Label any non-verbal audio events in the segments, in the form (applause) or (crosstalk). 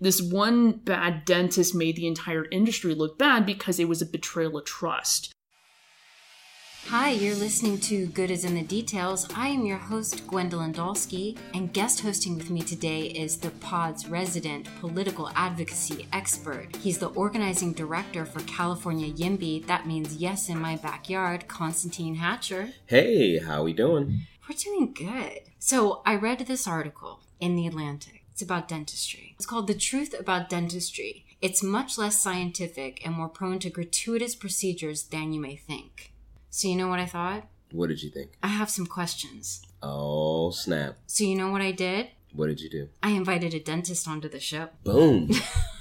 This one bad dentist made the entire industry look bad because it was a betrayal of trust. Hi, you're listening to Good as in the Details. I am your host, Gwendolyn Dolsky, and guest hosting with me today is the pod's resident political advocacy expert. He's the organizing director for California YIMBY, that means Yes in My Backyard, Constantine Hatcher. Hey, how are we doing? We're doing good. So, I read this article in The Atlantic. It's about dentistry. It's called The Truth About Dentistry. It's much less scientific and more prone to gratuitous procedures than you may think. So, you know what I thought? What did you think? I have some questions. Oh, snap. So, you know what I did? What did you do? I invited a dentist onto the show. Boom.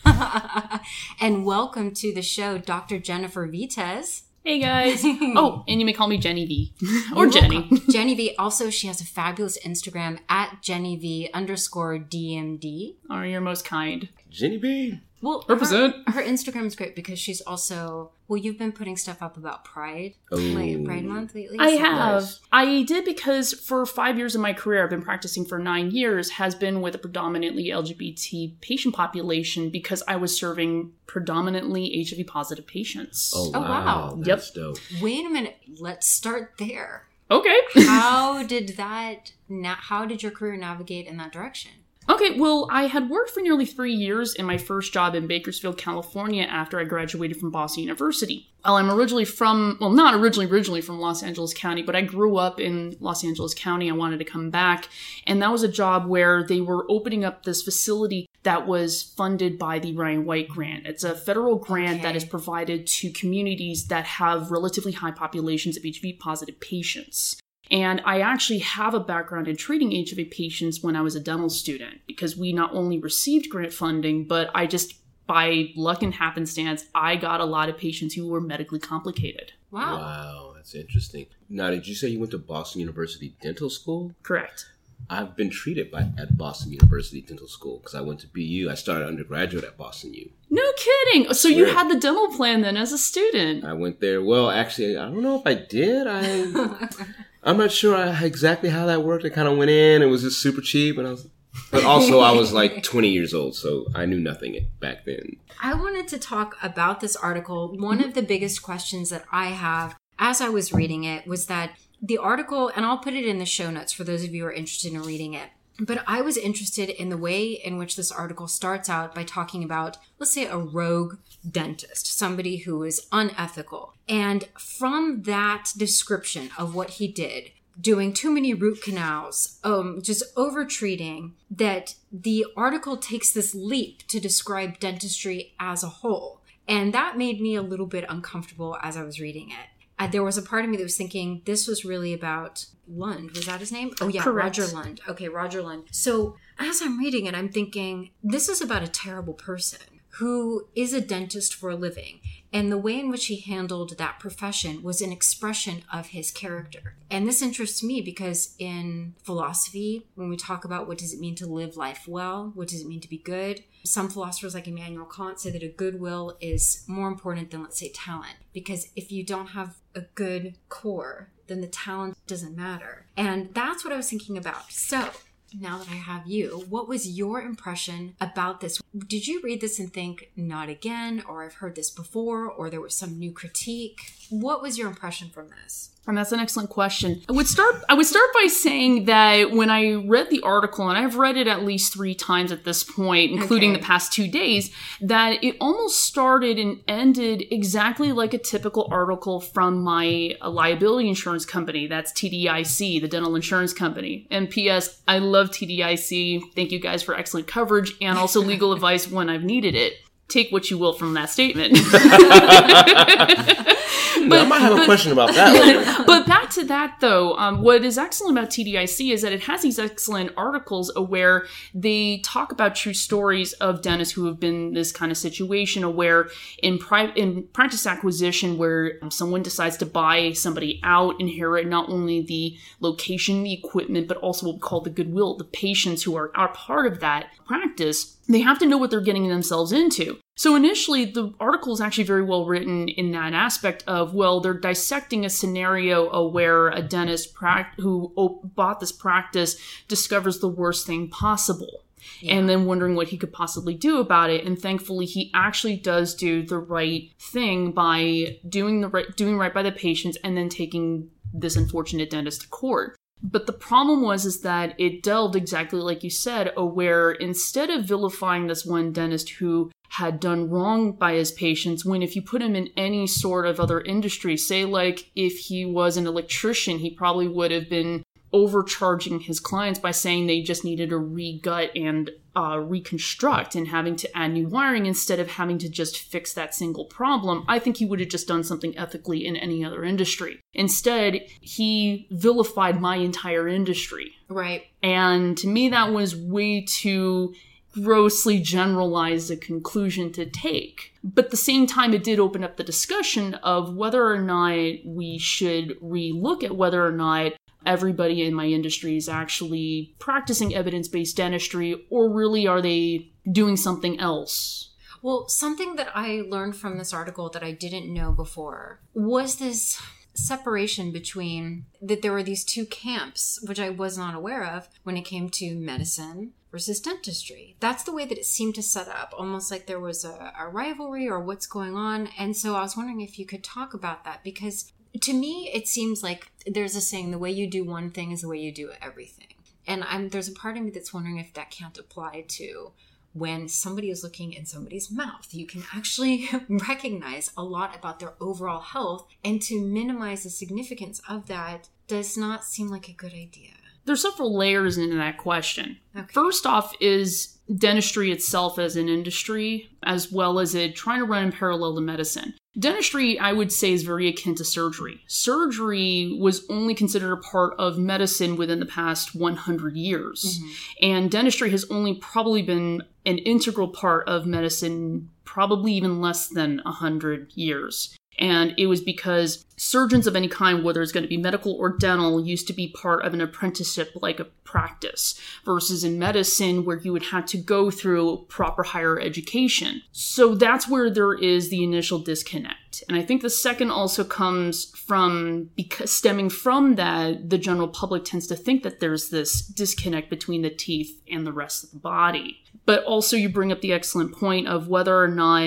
(laughs) and welcome to the show, Dr. Jennifer Vitez. Hey guys. (laughs) oh, and you may call me Jenny V. (laughs) or Jenny. (laughs) Jenny V. Also, she has a fabulous Instagram at Jenny V underscore DMD. Are oh, your most kind. Jenny V. Well, Represent. Her, her Instagram is great because she's also well. You've been putting stuff up about Pride, Oh. like Pride Month lately. I so- have. Nice. I did because for five years of my career, I've been practicing for nine years, has been with a predominantly LGBT patient population because I was serving predominantly HIV positive patients. Oh, Oh, wow. wow. That's dope. Wait a minute. Let's start there. Okay. How did that? Na- how did your career navigate in that direction? Okay, well, I had worked for nearly three years in my first job in Bakersfield, California after I graduated from Boston University. Well, I'm originally from, well, not originally, originally from Los Angeles County, but I grew up in Los Angeles County. I wanted to come back. And that was a job where they were opening up this facility that was funded by the Ryan White Grant. It's a federal grant that Okay. is provided to communities that have relatively high populations of HIV positive patients. And I actually have a background in treating HIV patients when I was a dental student because we not only received grant funding, but I just, by luck and happenstance, I got a lot of patients who were medically complicated. Wow. Wow, that's interesting. Now, did you say you went to Boston University Dental School? Correct. I've been treated by at Boston University Dental School because I went to BU. I started undergraduate at Boston U. No kidding. So you Swear. had the dental plan then as a student. I went there. Well, actually, I don't know if I did. I (laughs) I'm not sure exactly how that worked. I kind of went in. It was just super cheap, and I was. But also, I was like (laughs) 20 years old, so I knew nothing back then. I wanted to talk about this article. One of the biggest questions that I have as I was reading it was that the article, and I'll put it in the show notes for those of you who are interested in reading it. But I was interested in the way in which this article starts out by talking about, let's say, a rogue dentist, somebody who is unethical. And from that description of what he did, doing too many root canals, um, just over treating, that the article takes this leap to describe dentistry as a whole. And that made me a little bit uncomfortable as I was reading it. Uh, there was a part of me that was thinking this was really about Lund. Was that his name? Oh, yeah, Correct. Roger Lund. Okay, Roger Lund. So as I'm reading it, I'm thinking this is about a terrible person who is a dentist for a living. And the way in which he handled that profession was an expression of his character. And this interests me because in philosophy, when we talk about what does it mean to live life well, what does it mean to be good, some philosophers like Immanuel Kant say that a good will is more important than, let's say, talent. Because if you don't have a good core, then the talent doesn't matter. And that's what I was thinking about. So, now that I have you, what was your impression about this? Did you read this and think, not again, or I've heard this before, or there was some new critique? What was your impression from this? And that's an excellent question. I would start I would start by saying that when I read the article, and I've read it at least three times at this point, including Okay. the past two days, that it almost started and ended exactly like a typical article from my uh, liability insurance company. That's TDIC, the dental insurance company. And P.S. I love TDIC. Thank you guys for excellent coverage and also legal (laughs) advice when I've needed it. Take what you will from that statement. (laughs) But, I might have a question about that (laughs) but back to that though, um, what is excellent about TDIC is that it has these excellent articles where they talk about true stories of dentists who have been in this kind of situation, where in private in practice acquisition, where um, someone decides to buy somebody out, inherit not only the location, the equipment, but also what we call the goodwill, the patients who are, are part of that practice. They have to know what they're getting themselves into. So initially, the article is actually very well written in that aspect of well, they're dissecting a scenario where a dentist who op- bought this practice discovers the worst thing possible. and then wondering what he could possibly do about it. And thankfully, he actually does do the right thing by doing the right, doing right by the patients, and then taking this unfortunate dentist to court. But the problem was is that it delved exactly like you said, where instead of vilifying this one dentist who had done wrong by his patients, when if you put him in any sort of other industry, say like if he was an electrician, he probably would have been overcharging his clients by saying they just needed to regut and uh, reconstruct and having to add new wiring instead of having to just fix that single problem, I think he would have just done something ethically in any other industry. Instead, he vilified my entire industry. Right. And to me, that was way too grossly generalized a conclusion to take. But at the same time, it did open up the discussion of whether or not we should relook at whether or not everybody in my industry is actually practicing evidence based dentistry, or really are they doing something else? Well, something that I learned from this article that I didn't know before was this separation between that there were these two camps, which I was not aware of when it came to medicine versus dentistry. That's the way that it seemed to set up, almost like there was a, a rivalry or what's going on. And so I was wondering if you could talk about that because to me, it seems like there's a saying the way you do one thing is the way you do everything. And I'm, there's a part of me that's wondering if that can't apply to when somebody is looking in somebody's mouth. You can actually (laughs) recognize a lot about their overall health, and to minimize the significance of that does not seem like a good idea. There's several layers into that question. Okay. First off, is dentistry itself as an industry, as well as it trying to run in parallel to medicine. Dentistry, I would say, is very akin to surgery. Surgery was only considered a part of medicine within the past 100 years. Mm-hmm. And dentistry has only probably been an integral part of medicine, probably even less than 100 years. And it was because surgeons of any kind, whether it's going to be medical or dental, used to be part of an apprenticeship like a practice, versus in medicine, where you would have to go through proper higher education. So that's where there is the initial disconnect. And I think the second also comes from because stemming from that, the general public tends to think that there's this disconnect between the teeth and the rest of the body. But also, you bring up the excellent point of whether or not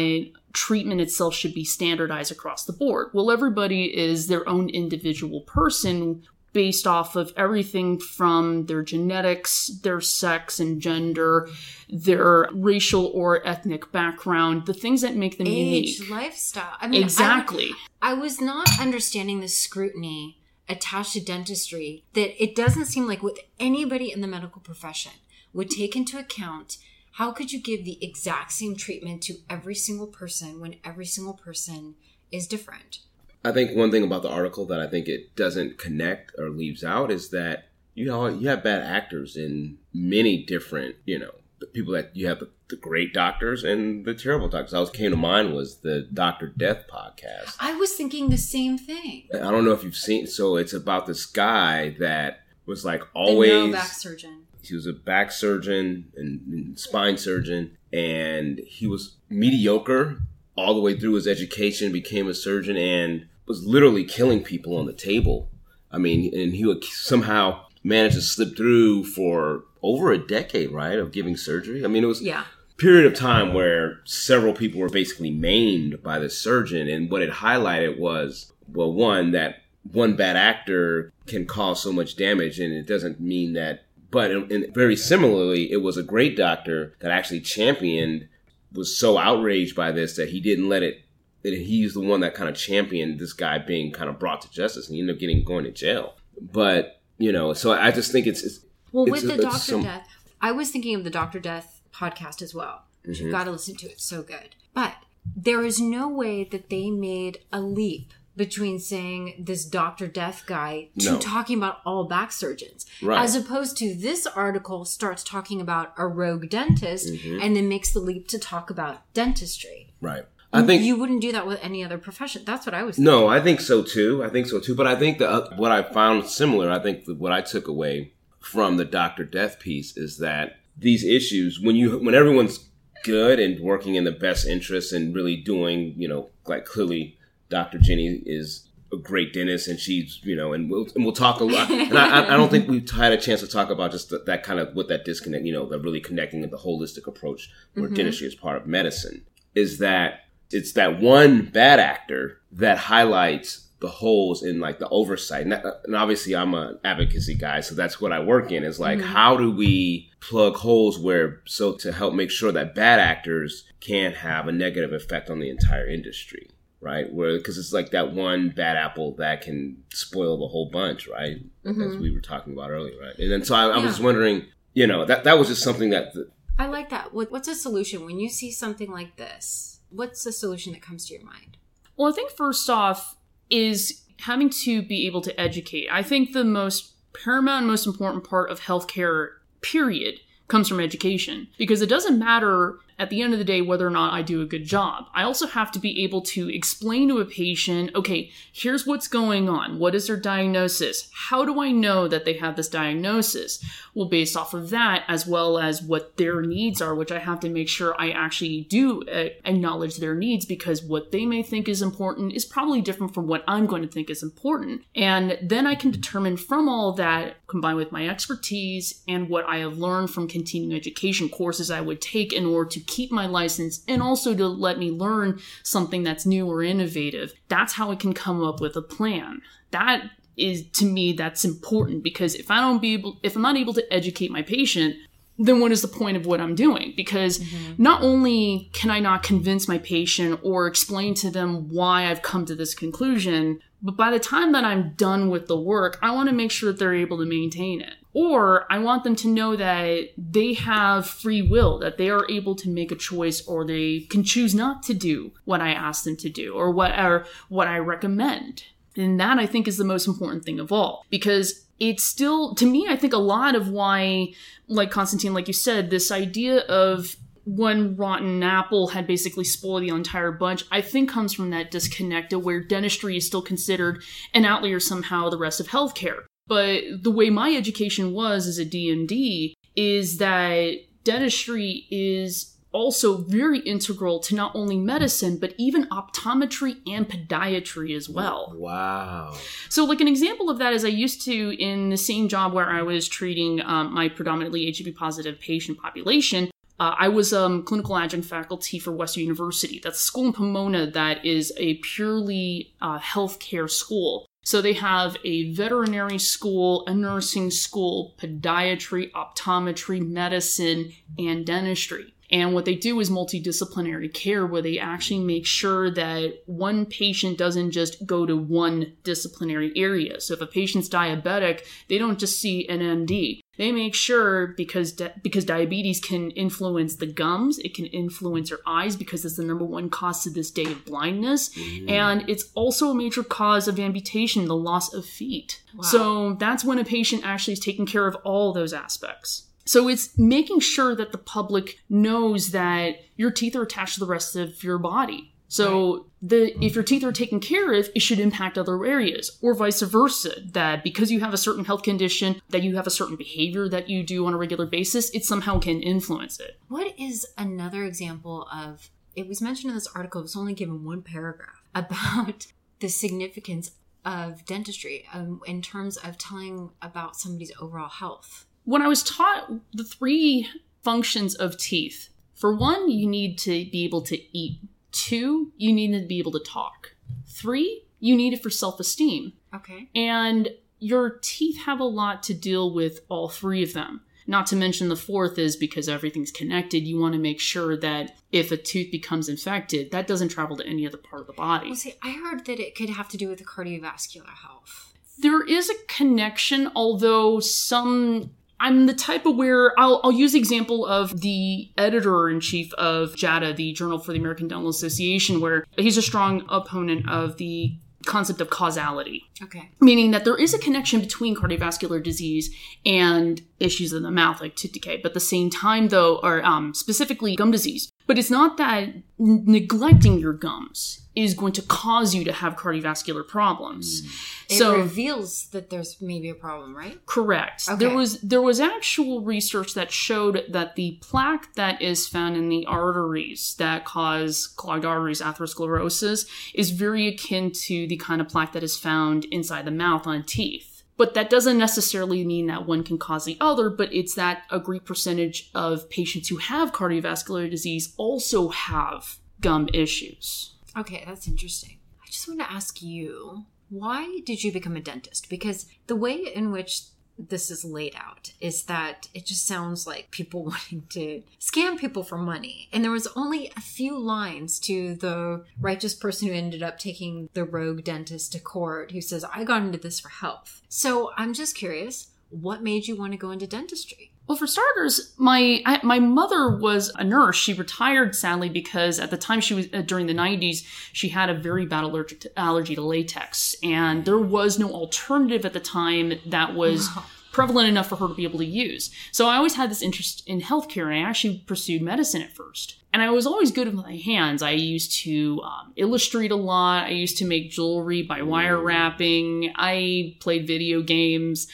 treatment itself should be standardized across the board. Well, everybody is their own individual person based off of everything from their genetics, their sex and gender, their racial or ethnic background, the things that make them Age, unique. lifestyle. I mean, I- Exactly. I was not understanding the scrutiny attached to dentistry that it doesn't seem like with anybody in the medical profession would take into account how could you give the exact same treatment to every single person when every single person is different I think one thing about the article that I think it doesn't connect or leaves out is that you know you have bad actors in many different you know the people that you have the, the great doctors and the terrible doctors. I was came to mind was the Doctor Death podcast. i was thinking the same thing I don't know if you've seen. So it's about this guy that was like always the neuroback surgeon he was a back surgeon and, and spine surgeon, and he was mediocre all the way through his education. Became a surgeon and was literally killing people on the table. I mean, and he would somehow manage to slip through for over a decade, right, of giving surgery. I mean, it was yeah period of time where several people were basically maimed by the surgeon and what it highlighted was well one that one bad actor can cause so much damage and it doesn't mean that but in, in- very similarly it was a great doctor that actually championed was so outraged by this that he didn't let it that he's the one that kind of championed this guy being kind of brought to justice and he ended up getting going to jail. But you know so i just think it's, it's well It's- with the doctor some- death i was thinking of the doctor death podcast as well. Mm-hmm. you've got to listen to it it's so good. But there is no way that they made a leap between saying this Dr. Death guy to No. talking about all back surgeons. Right. As opposed to this article starts talking about a rogue dentist Mm-hmm. and then makes the leap to talk about dentistry. right i think you wouldn't do that with any other profession. That's what I was thinking. No, I think so too. I think so too. But I think the uh, what I found similar. I think what I took away from the Doctor Death piece is that these issues, when you when everyone's good and working in the best interest and really doing, you know, like clearly Doctor Jenny is a great dentist, and she's you know, and we'll and we'll talk a lot. And I, I don't think we've had a chance to talk about just that, that kind of what that disconnect, you know, the really connecting the holistic approach where Mm-hmm. dentistry is part of medicine. Is that it's that one bad actor that highlights the holes in like the oversight, and, that, and obviously I'm an advocacy guy, so that's what I work in. Is like how do we plug holes where so to help make sure that bad actors can't have a negative effect on the entire industry right? Where because it's like that one bad apple that can spoil the whole bunch, right? As mm-hmm. we were talking about earlier, right? And then so I, I was wondering, you know, that that was just something that the, I like that. What, what's a solution when you see something like this? What's the solution that comes to your mind? Well, I think first off is having to be able to educate. I think the most paramount most important part of healthcare, period, comes from education because it doesn't matter at the end of the day whether or not I do a good job. I also have to be able to explain to a patient, okay, here's what's going on. What is their diagnosis? How do I know that they have this diagnosis? Well, based off of that, as well as what their needs are, which I have to make sure I actually do uh, acknowledge their needs because what they may think is important is probably different from what I'm going to think is important. And then I can determine from all that, combined with my expertise and what I have learned from continuing education courses I would take in order to keep my license and also to let me learn something that's new or innovative. That's how I can come up with a plan. That is to me that's important because if I don't be able if I'm not able to educate my patient, then what is the point of what I'm doing? Because mm-hmm. not only can I not convince my patient or explain to them why I've come to this conclusion, but by the time that I'm done with the work, I want to make sure that they're able to maintain it. Or I want them to know that they have free will, that they are able to make a choice or they can choose not to do what I ask them to do or what or what I recommend. And that I think is the most important thing of all because it's still, to me, I think a lot of why, like Constantine, like you said, this idea of one rotten apple had basically spoiled the entire bunch, I think comes from that disconnect of where dentistry is still considered an outlier somehow the rest of healthcare. But the way my education was as a DMD is that dentistry is also very integral to not only medicine, but even optometry and podiatry as well. wow, So, like an example of that is I used to, in the same job where I was treating um, my predominantly HIV positive patient population, uh, I was um, clinical adjunct faculty for Western University. That's a school in Pomona that is a purely uh, healthcare school. So they have a veterinary school, a nursing school, podiatry, optometry, medicine, and dentistry. And what they do is multidisciplinary care where they actually make sure that one patient doesn't just go to one disciplinary area. So if a patient's diabetic, they don't just see an MD. They make sure because di- because diabetes can influence the gums, it can influence your eyes because it's the number one cause to this day of blindness, mm-hmm. and it's also a major cause of amputation, the loss of feet. So that's when a patient actually is taking care of all those aspects. So it's making sure that the public knows that your teeth are attached to the rest of your body. So the if your teeth are taken care of, it should impact other areas, or vice versa. That because you have a certain health condition, that you have a certain behavior that you do on a regular basis, it somehow can influence it. What is another example of? It was mentioned in this article. It was only given one paragraph (laughs) about the significance of dentistry um, in terms of telling about somebody's overall health. when I was taught the three functions of teeth, for one, you need to be able to eat. Two, you need to be able to talk. Three, you need it for self esteem. Okay. And your teeth have a lot to deal with all three of them. Not to mention the fourth is because everything's connected, you want to make sure that if a tooth becomes infected, that doesn't travel to any other part of the body. Well, see, I heard that it could have to do with the cardiovascular health. there is a connection, although some. I'm the type of where I'll, I'll use the example of the editor in chief of JADA, the Journal for the American Dental Association, where he's a strong opponent of the concept of causality, Okay. meaning that there is a connection between cardiovascular disease and issues in the mouth, like tooth decay. But at the same time, though, or um, specifically gum disease, But it's not that n- neglecting your gums is going to cause you to have cardiovascular problems. Mm. It So reveals that there's maybe a problem, right? correct. Okay. There was there was actual research that showed that the plaque that is found in the arteries that cause clogged arteries, atherosclerosis, is very akin to the kind of plaque that is found inside the mouth on teeth. But that doesn't necessarily mean that one can cause the other, but it's that a great percentage of patients who have cardiovascular disease also have gum issues. Okay, that's interesting. I just want to ask you, why did you become a dentist? Because the way in which this is laid out is that it just sounds like people (laughs) wanting to scam people for money. And there was only a few lines to the righteous person who ended up taking the rogue dentist to court who says, I got into this for health. So I'm just curious, what made you want to go into dentistry? Well, for starters, my I, my mother was a nurse. She retired sadly because at the time she was uh, during the '90s, she had a very bad allergic to, allergy to latex, and there was no alternative at the time that was prevalent enough for her to be able to use. So I always had this interest in healthcare, and I actually pursued medicine at first. And I was always good with my hands. I used to um, illustrate a lot. I used to make jewelry by wire wrapping. I played video games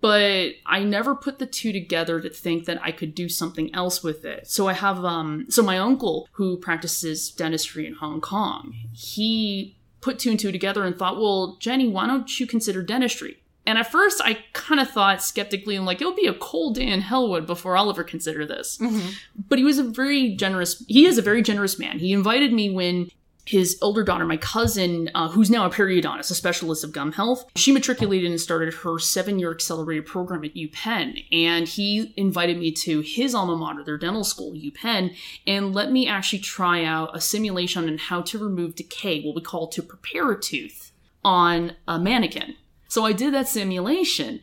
but I never put the two together to think that I could do something else with it. So I have um so my uncle who practices dentistry in Hong Kong, he put two and two together and thought, "Well, Jenny, why don't you consider dentistry?" And at first I kind of thought skeptically and like it'll be a cold day in Hellwood before I'll ever consider this. But he was a very generous he is a very generous man. He invited me when his older daughter, my cousin, uh, who's now a periodontist, a specialist of gum health, she matriculated and started her seven year accelerated program at UPenn. And he invited me to his alma mater, their dental school, UPenn, and let me actually try out a simulation on how to remove decay, what we call to prepare a tooth, on a mannequin. So I did that simulation.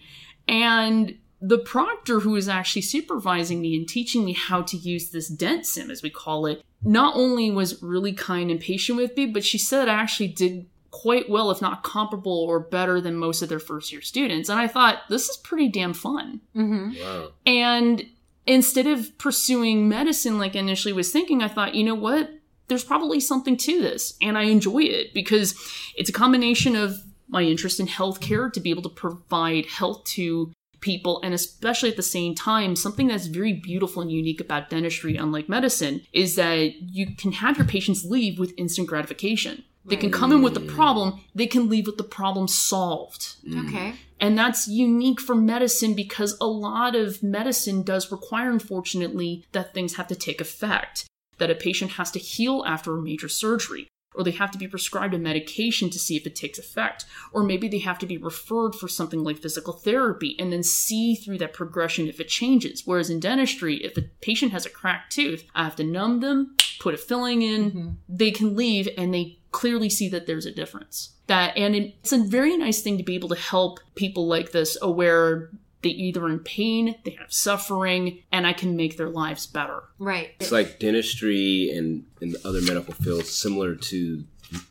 And the proctor who was actually supervising me and teaching me how to use this DentSim, as we call it, not only was really kind and patient with me, but she said I actually did quite well, if not comparable or better than most of their first year students. And I thought, this is pretty damn fun. Mm-hmm. Wow. And instead of pursuing medicine like I initially was thinking, I thought, you know what? There's probably something to this. And I enjoy it because it's a combination of my interest in healthcare to be able to provide health to people and especially at the same time something that's very beautiful and unique about dentistry unlike medicine is that you can have your patients leave with instant gratification. They can come in with the problem they can leave with the problem solved. Mm. Okay. and that's unique for medicine because a lot of medicine does require, unfortunately, that things have to take effect, that a patient has to heal after a major surgery, or they have to be prescribed a medication to see if it takes effect, or maybe they have to be referred for something like physical therapy and then see through that progression if it changes. Whereas in dentistry, if a patient has a cracked tooth, I have to numb them, put a filling in, mm-hmm. they can leave, and they clearly see that there's a difference. That and it's a very nice thing to be able to help people like this aware they either in pain, they have suffering, and I can make their lives better. Right. It's like dentistry and, and other medical fields similar to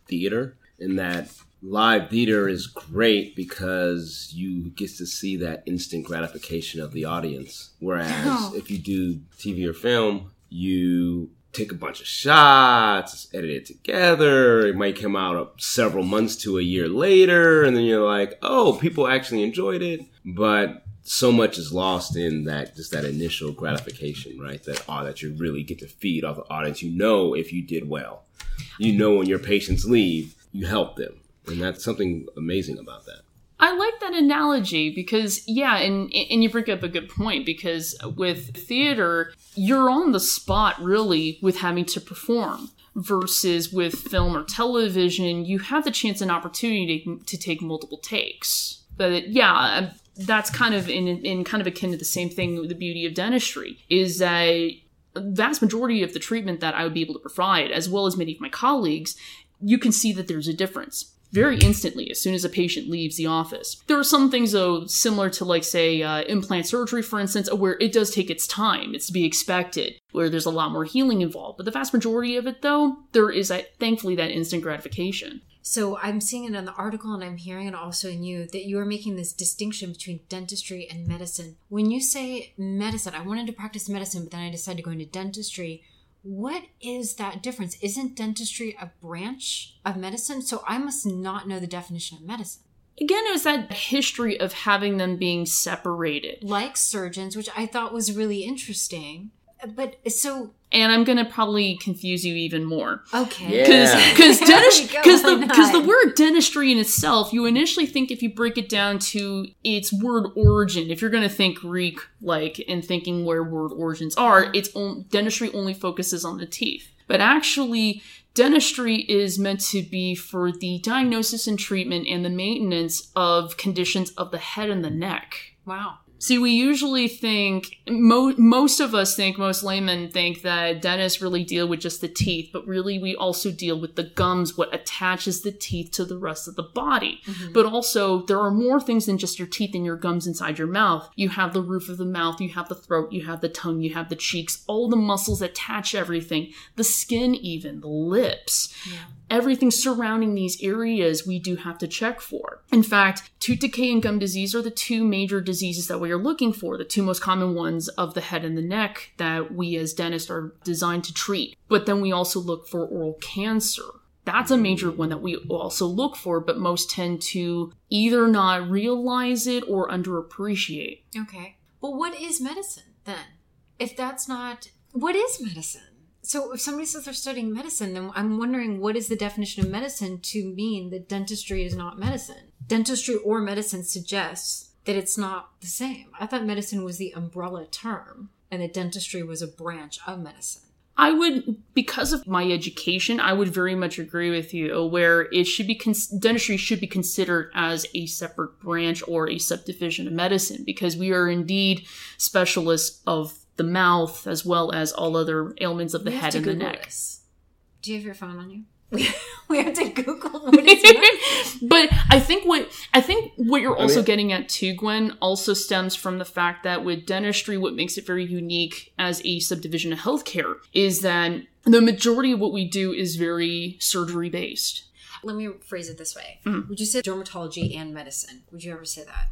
theater in that live theater is great because you get to see that instant gratification of the audience. Whereas Oh. if you do TV or film, you take a bunch of shots, edit it together. It might come out several months to a year later, and then you're like, oh, people actually enjoyed it. But so much is lost in that just that initial gratification, right? That oh, that you really get to feed off the audience. You know if you did well. You know when your patients leave, you help them. And that's something amazing about that. I like that analogy because yeah, and and you bring up a good point because with theater, you're on the spot really with having to perform versus with film or television, you have the chance and opportunity to, to take multiple takes. But yeah, that's kind of in in kind of akin to the same thing with the beauty of dentistry is that vast majority of the treatment that I would be able to provide, as well as many of my colleagues, you can see that there's a difference very instantly as soon as a patient leaves the office. There are some things, though, similar to, like, say, uh, implant surgery, for instance, where it does take its time. It's to be expected, where there's a lot more healing involved. But the vast majority of it, though, there is, uh, thankfully, that instant gratification. So I'm seeing it in the article and I'm hearing it also in you that you are making this distinction between dentistry and medicine. When you say medicine, I wanted to practice medicine, but then I decided to go into dentistry. what is that difference? Isn't dentistry a branch of medicine? So I must not know the definition of medicine. Again, it was that history of having them being separated. Like surgeons, which I thought was really interesting. But so And I'm gonna probably confuse you even more. okay. Yeah. because (laughs) There we dentist go, because the because the word dentistry in itself you initially think if you break it down to its word origin if you're going to think greek like in thinking where word origins are it's on, dentistry only focuses on the teeth but actually dentistry is meant to be for the diagnosis and treatment and the maintenance of conditions of the head and the neck Wow. See, we usually think mo- most of us think most laymen think that dentists really deal with just the teeth, but really we also deal with the gums, what attaches the teeth to the rest of the body. Mm-hmm. But also there are more things than just your teeth and your gums inside your mouth. You have the roof of the mouth, you have the throat, you have the tongue, you have the cheeks, all the muscles attach everything, the skin even, the lips everything surrounding these areas we do have to check for. In fact, tooth decay and gum disease are the two major diseases that we are looking for, the two most common ones of the head and the neck that we as dentists are designed to treat. But then we also look for oral cancer. That's a major one that we also look for, but most tend to either not realize it or underappreciate. Okay. Well, what is medicine then? If that's not, what is medicine? So if somebody says they're studying medicine, then I'm wondering what is the definition of medicine to mean that dentistry is not medicine? Dentistry or medicine suggests that it's not the same. I thought medicine was the umbrella term and that dentistry was a branch of medicine. I would, because of my education, I would very much agree with you where it should be, dentistry should be considered as a separate branch or a subdivision of medicine because we are indeed specialists of the mouth as well as all other ailments of the head and the neck. this. Do you have your phone on you? (laughs) we have to Google what is medicine. (laughs) but I think what I think what you're I also mean- getting at too, Gwen, also stems from the fact that with dentistry, what makes it very unique as a subdivision of healthcare is that the majority of what we do is very surgery based. Let me phrase it this way. Mm. Would you say dermatology and medicine? Would you ever say that?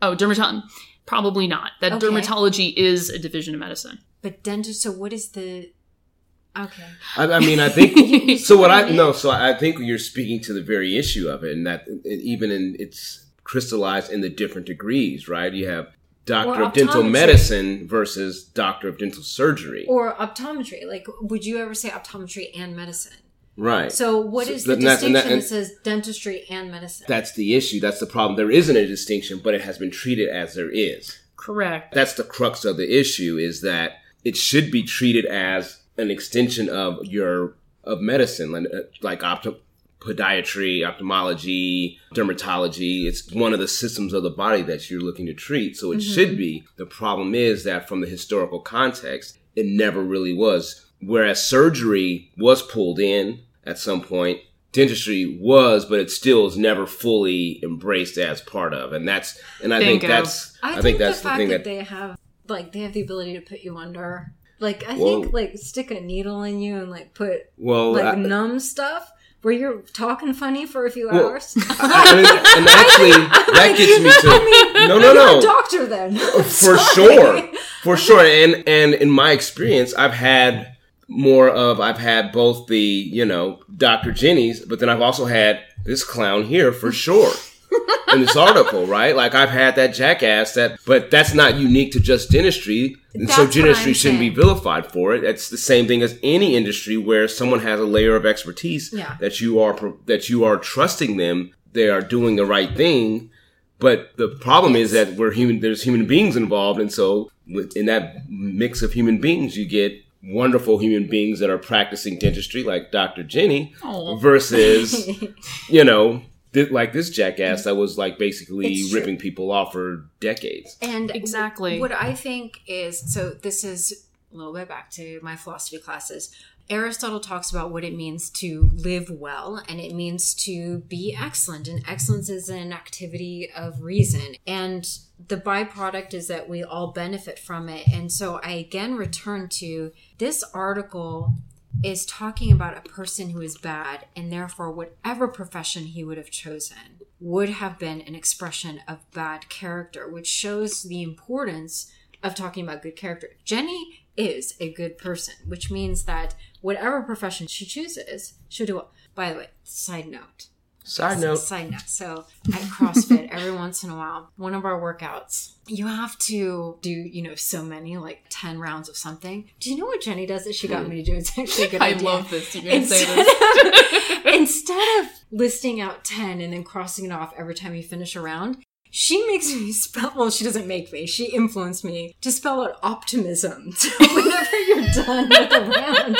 Oh, dermatology? Probably not. That Okay. dermatology is a division of medicine. But dentist, so what is the. Okay. I, I mean, I think (laughs) so. What I no, so I think you're speaking to the very issue of it, and that even in it's crystallized in the different degrees, right? You have doctor Or of dental medicine versus doctor of dental surgery, Or optometry. Like, would you ever say optometry and medicine? right? So, what So is the then that's- and distinction that- that, says dentistry and medicine? That's the issue. That's the problem. There isn't a distinction, but it has been treated as there is. Correct. That's the crux of the issue is that it should be treated as an extension of your of medicine, like, uh, like opto- podiatry, ophthalmology, dermatology. It's one of the systems of the body that you're looking to treat. So it should be. The problem is that from the historical context, it never really was. Whereas surgery was pulled in at some point, dentistry was, but it still is never fully embraced as part of. And that's, and I think that's, I, I, think, think that's the the fact thing that, that, they have, like, they have the ability to put you under. Like, I Well- think, like, stick a needle in you and, like, put, well, like, I- numb stuff where you're talking funny for a few Well, hours. I (laughs) mean, and actually, that gets me to I mean, no, no, no, doctor then. (laughs) Oh, (laughs) for sure, for sure. And and in my experience, I've had more of I've had both the you know Dr. Jenny's, but then I've also had this clown here for sure. In this article, right? Like I've had that jackass that, but that's not unique to just dentistry. And so That's what dentistry shouldn't be vilified for it. It's the same thing as any industry where someone has a layer of expertise Yeah. that you are that you are trusting them. They are doing the right thing. But the problem is that we're human. There's human beings involved, and so in that mix of human beings, you get wonderful human beings that are practicing dentistry, like Dr. Jenny, Aw. versus (laughs) you know, th- like this jackass mm. that was like basically It's true. ripping people off for decades. And Exactly. What I think is so this is a little bit back to my philosophy classes. Aristotle talks about what it means to live well and it means to be excellent. And excellence is an activity of reason. And the byproduct is that we all benefit from it. And so I again return to this article is talking about a person who is bad and therefore whatever profession he would have chosen would have been an expression of bad character which shows the importance of talking about good character jenny is a good person, which means that whatever profession she chooses, she'll do well. By the way, side note. Side note. Side note. So at CrossFit, every once in a while, one of our workouts, you have to do, you know, so many, like 10 rounds of something. Do you know what Jenny does that she got me to do? It's actually a good (laughs) I idea. love this. You're say Instead this. of, (laughs) instead of listing out 10 and then crossing it off every time you finish a round, she makes me spell, well, she doesn't make me, she influenced me to spell out optimism. (laughs) So whenever you're done with a round,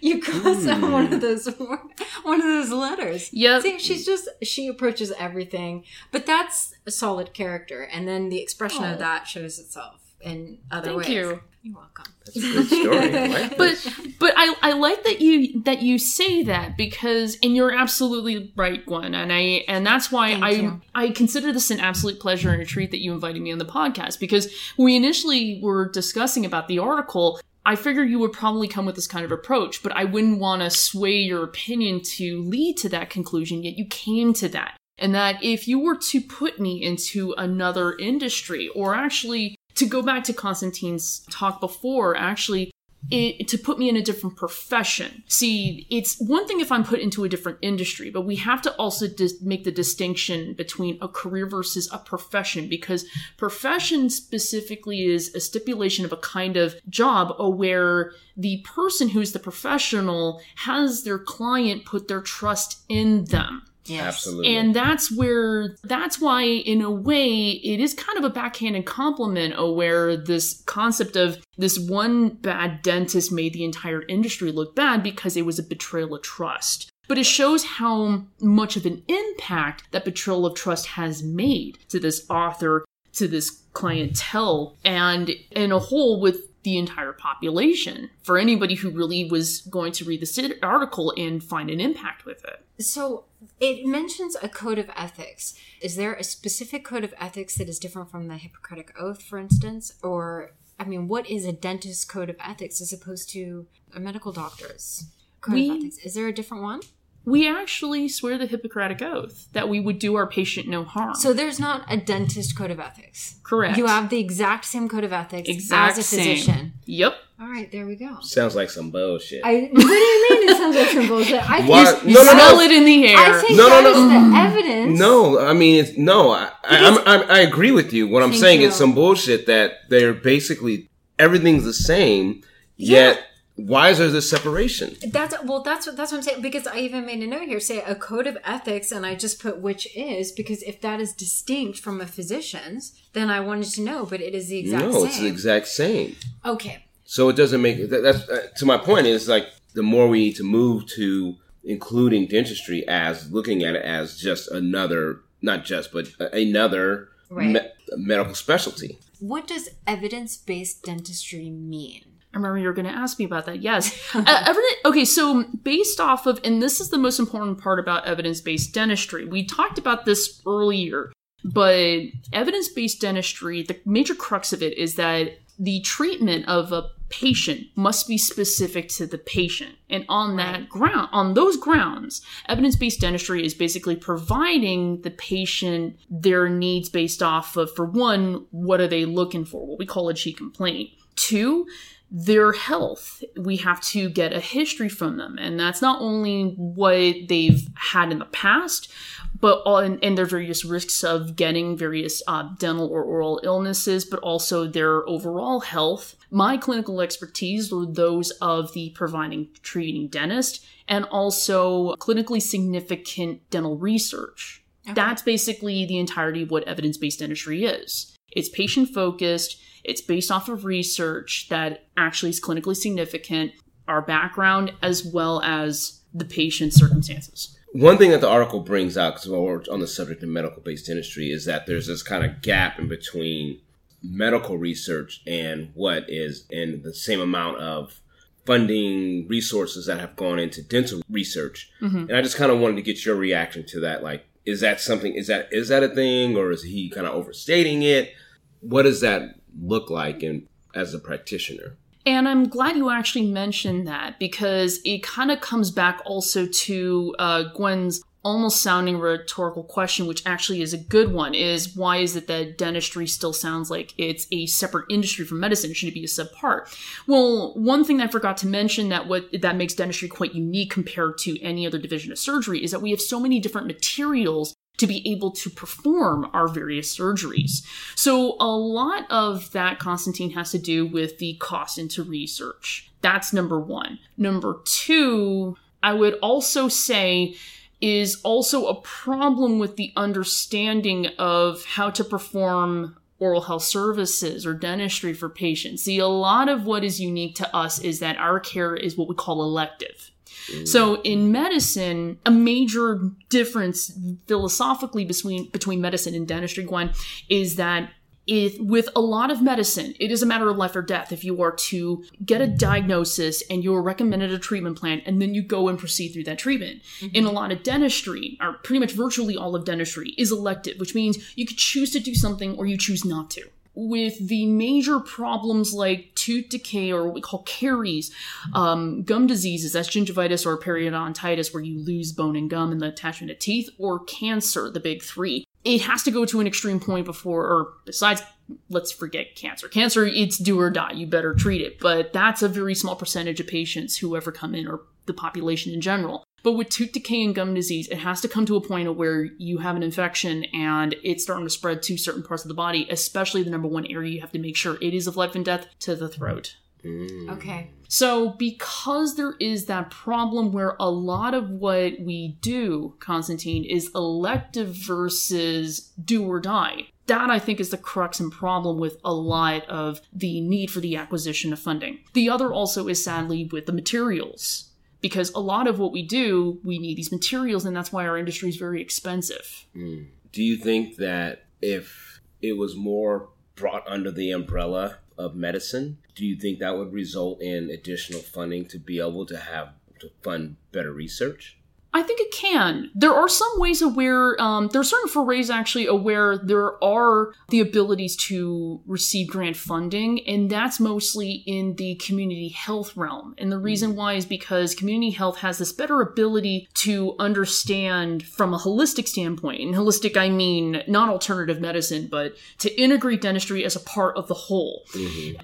you cross (laughs) out one of hmm. those, (laughs) one of those letters. Yep. See, she's just, she approaches everything, but that's a solid character. And then the expression Oh. of that shows itself in other ways. Thank ways. you. You're welcome. That's a good story. I like (laughs) but this. but I, I like that you that you say that because and you're absolutely right Gwen and I and that's why Thank I you. I consider this an absolute pleasure and a treat that you invited me on the podcast because we initially were discussing about the article I figured you would probably come with this kind of approach but I wouldn't want to sway your opinion to lead to that conclusion yet you came to that. And that if you were to put me into another industry or actually to go back to Constantine's talk before, actually it, to put me in a different profession. See, it's one thing if I'm put into a different industry, but we have to also dis- make the distinction between a career versus a profession because profession specifically is a stipulation of a kind of job where the person who's the professional has their client put their trust in them. Yes. Absolutely. And that's where, that's why, in a way, it is kind of a backhanded compliment where this concept of this one bad dentist made the entire industry look bad because it was a betrayal of trust. But it shows how much of an impact that betrayal of trust has made to this author, to this clientele, and in a whole with the entire population for anybody who really was going to read this article and find an impact with it. So it mentions a code of ethics. Is there a specific code of ethics that is different from the Hippocratic Oath, for instance? Or, I mean, what is a dentist's code of ethics as opposed to a medical doctor's code We- of ethics? Is there a different one? We actually swear the Hippocratic Oath that we would do our patient no harm. So there's not a dentist code of ethics. correct. You have the exact same code of ethics exact as a same. physician. Yep. All right, there we go. Sounds like some bullshit. I, what do you mean it sounds like some bullshit? I think, What? You No, no, smell no. it in the air. I think No, no, that no. is the mm. evidence. No, I mean, it's, no, I, I, I'm, I'm, I agree with you. What I'm saying you. is some bullshit that they're basically everything's the same, yet why is there this separation? That's well. That's what that's what I'm saying. Because I even made a note here, say a code of ethics, and I just put which is because if that is distinct from a physician's, then I wanted to know. But it is the exact same. no, same. it's the exact same. okay. So it doesn't make that, that's uh, to my point is like the more we need to move to including dentistry as looking at it as just another, not just but another Right. me- medical specialty. What does evidence based dentistry mean? I remember you were going to ask me about that. Yes. (laughs) uh, evidence, okay, so based off of, and this is the most important part about evidence based dentistry. We talked about this earlier, but evidence based dentistry, the major crux of it is that the treatment of a patient must be specific to the patient. And on that ground, on those grounds, evidence based dentistry is basically providing the patient their needs based off of, for one, what are they looking for? What we call a chief complaint. Two, their health. We have to get a history from them. And that's not only what they've had in the past, but all, and, and their various risks of getting various uh, dental or oral illnesses, but also their overall health. My clinical expertise were those of the providing treating dentist and also clinically significant dental research. That's basically the entirety of what evidence based dentistry is. It's patient focused, it's based off of research that actually is clinically significant, our background, as well as the patient's circumstances. One thing that the article brings out, because we're on the subject of medical based dentistry, is that there's this kind of gap in between medical research and what is in the same amount of funding resources that have gone into dental research. Mm-hmm. And I just kind of wanted to get your reaction to that. Like, is that something? Is that is that a thing, or is he kind of overstating it? What is that look like, in as a practitioner? And I'm glad you actually mentioned that because it kind of comes back also to uh, Gwen's almost sounding rhetorical question, which actually is a good one, is why is it that dentistry still sounds like it's a separate industry from medicine? Should it be a subpart? Well, one thing I forgot to mention that what that makes dentistry quite unique compared to any other division of surgery is that we have so many different materials to be able to perform our various surgeries. So a lot of that, Constantine, has to do with the cost into research. That's number one. Number two, I would also say is also a problem with the understanding of how to perform oral health services or dentistry for patients. See, a lot of what is unique to us is that our care is what we call elective. Mm. So in medicine, a major difference philosophically between between medicine and dentistry, Gwen, is that if, with a lot of medicine, it is a matter of life or death. If you are to get a diagnosis and you're recommended a treatment plan and then you go and proceed through that treatment. Mm-hmm. In a lot of dentistry, or pretty much virtually all of dentistry, is elective, which means you could choose to do something or you choose not to with the major problems like tooth decay or what we call caries, um, gum diseases, that's gingivitis or periodontitis, where you lose bone and gum in the attachment of teeth, or cancer, the big three. It has to go to an extreme point before, or besides, let's forget cancer. Cancer, it's do or die. You better treat it. But that's a very small percentage of patients who ever come in, or the population in general. But with tooth decay and gum disease, it has to come to a point where you have an infection and it's starting to spread to certain parts of the body, especially the number one area you have to make sure it is of life and death to the throat. Mm. Okay. So, because there is that problem where a lot of what we do, Constantine, is elective versus do or die, that I think is the crux and problem with a lot of the need for the acquisition of funding. The other also is sadly with the materials. Because a lot of what we do, we need these materials, and that's why our industry is very expensive. Hmm. Do you think that if it was more brought under the umbrella of medicine, do you think that would result in additional funding to be able to have to fund better research? I think it can. There are some ways of where um, there are certain forays actually where there are the abilities to receive grant funding, and that's mostly in the community health realm. And the reason why is because community health has this better ability to understand from a holistic standpoint. And holistic, I mean not alternative medicine, but to integrate dentistry as a part of the whole.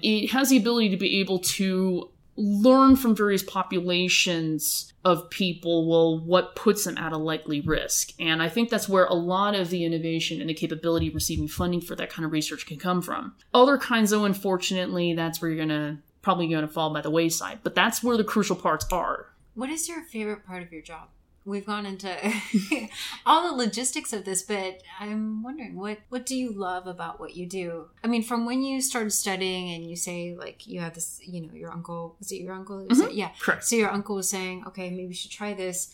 It has the ability to be able to learn from various populations of people well what puts them at a likely risk. And i think that's where a lot of the innovation and the capability of receiving funding for that kind of research can come from. Other kinds though unfortunately that's where you're gonna probably gonna fall by the wayside. But that's where the crucial parts are. What is your favorite part of your job? We've gone into (laughs) all the logistics of this, but I'm wondering what what do you love about what you do? I mean, from when you started studying and you say like you have this, you know, your uncle was it your uncle? who mm-hmm. said- yeah, correct. So your uncle was saying, okay, maybe you should try this,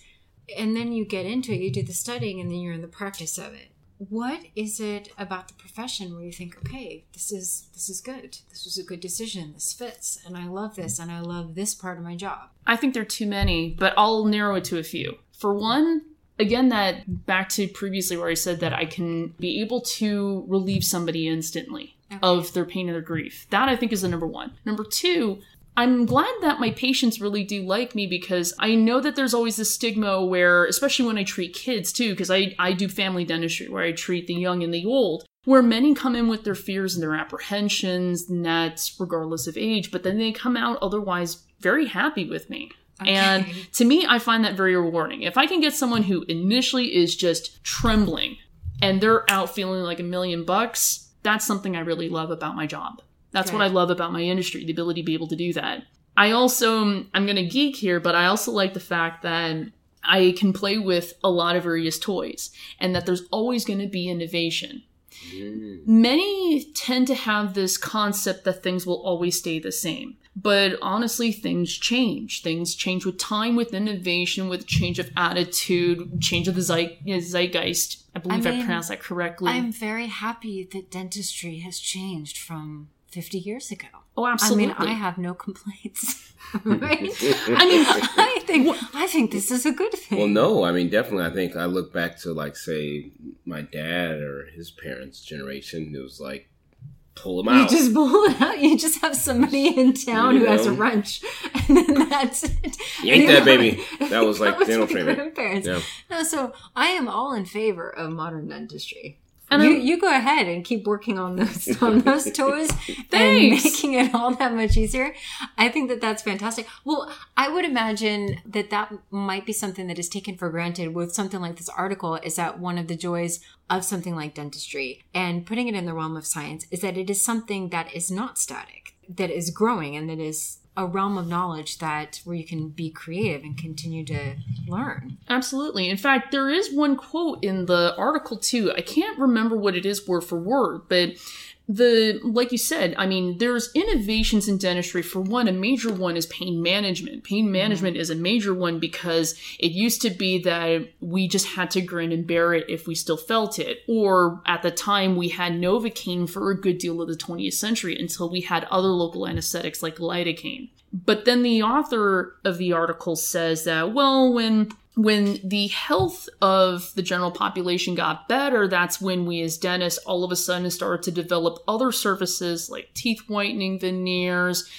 and then you get into it, you do the studying, and then you're in the practice of it. What is it about the profession where you think, okay, this is this is good. This was a good decision. This fits, and I love this, and I love this part of my job. I think there are too many, but I'll narrow it to a few. For one, again, that back to previously where I said that I can be able to relieve somebody instantly of their pain and their grief. That I think is the number one. Number two, I'm glad that my patients really do like me because I know that there's always this stigma where, especially when I treat kids too, because I, I do family dentistry where I treat the young and the old, where many come in with their fears and their apprehensions, and that's regardless of age, but then they come out otherwise very happy with me. And to me, I find that very rewarding. If I can get someone who initially is just trembling and they're out feeling like a million bucks, that's something I really love about my job. That's what I love about my industry, the ability to be able to do that. I also, I'm going to geek here, but I also like the fact that I can play with a lot of various toys and that there's always going to be innovation. Mm. Many tend to have this concept that things will always stay the same. But honestly, things change. Things change with time, with innovation, with change of attitude, change of the zeit- zeitgeist. I believe I, mean, pronounced that correctly. I'm very happy that dentistry has changed from 50 years ago. oh, absolutely. I mean, I have no complaints. (laughs) (laughs) right? I mean, (laughs) I think I think this is a good thing. Well, no, I mean, definitely. I think I look back to like, say, my dad or his parents' generation. It was like pull them out. You just pull it out. You just have somebody in town You who has a wrench, (laughs) and then that's it. Yank that baby. That was (laughs) like That dental treatment. grandparents. Yeah. No, so I am all in favor of modern dentistry. And you, I'm- you go ahead and keep working on those (laughs) on those toys (laughs) and making it all that much easier. I think that that's fantastic. Well, I would imagine that that might be something that is taken for granted with something like this article. Is that one of the joys of something like dentistry and putting it in the realm of science is that it is something that is not static, that is growing, and that is a realm of knowledge that where you can be creative and continue to learn. Absolutely. In fact, there is one quote in the article too. I can't remember what it is word for word, but the like you said, I mean, there's innovations in dentistry. For one, a major one is pain management. Pain mm-hmm. management is a major one because it used to be that we just had to grin and bear it if we still felt it. Or at the time we had Novocaine for a good deal of the 20th century until we had other local anesthetics like lidocaine. But then the author of the article says that, well, when when the health of the general population got better, that's when we as dentists all of a sudden started to develop other services like teeth whitening, veneers,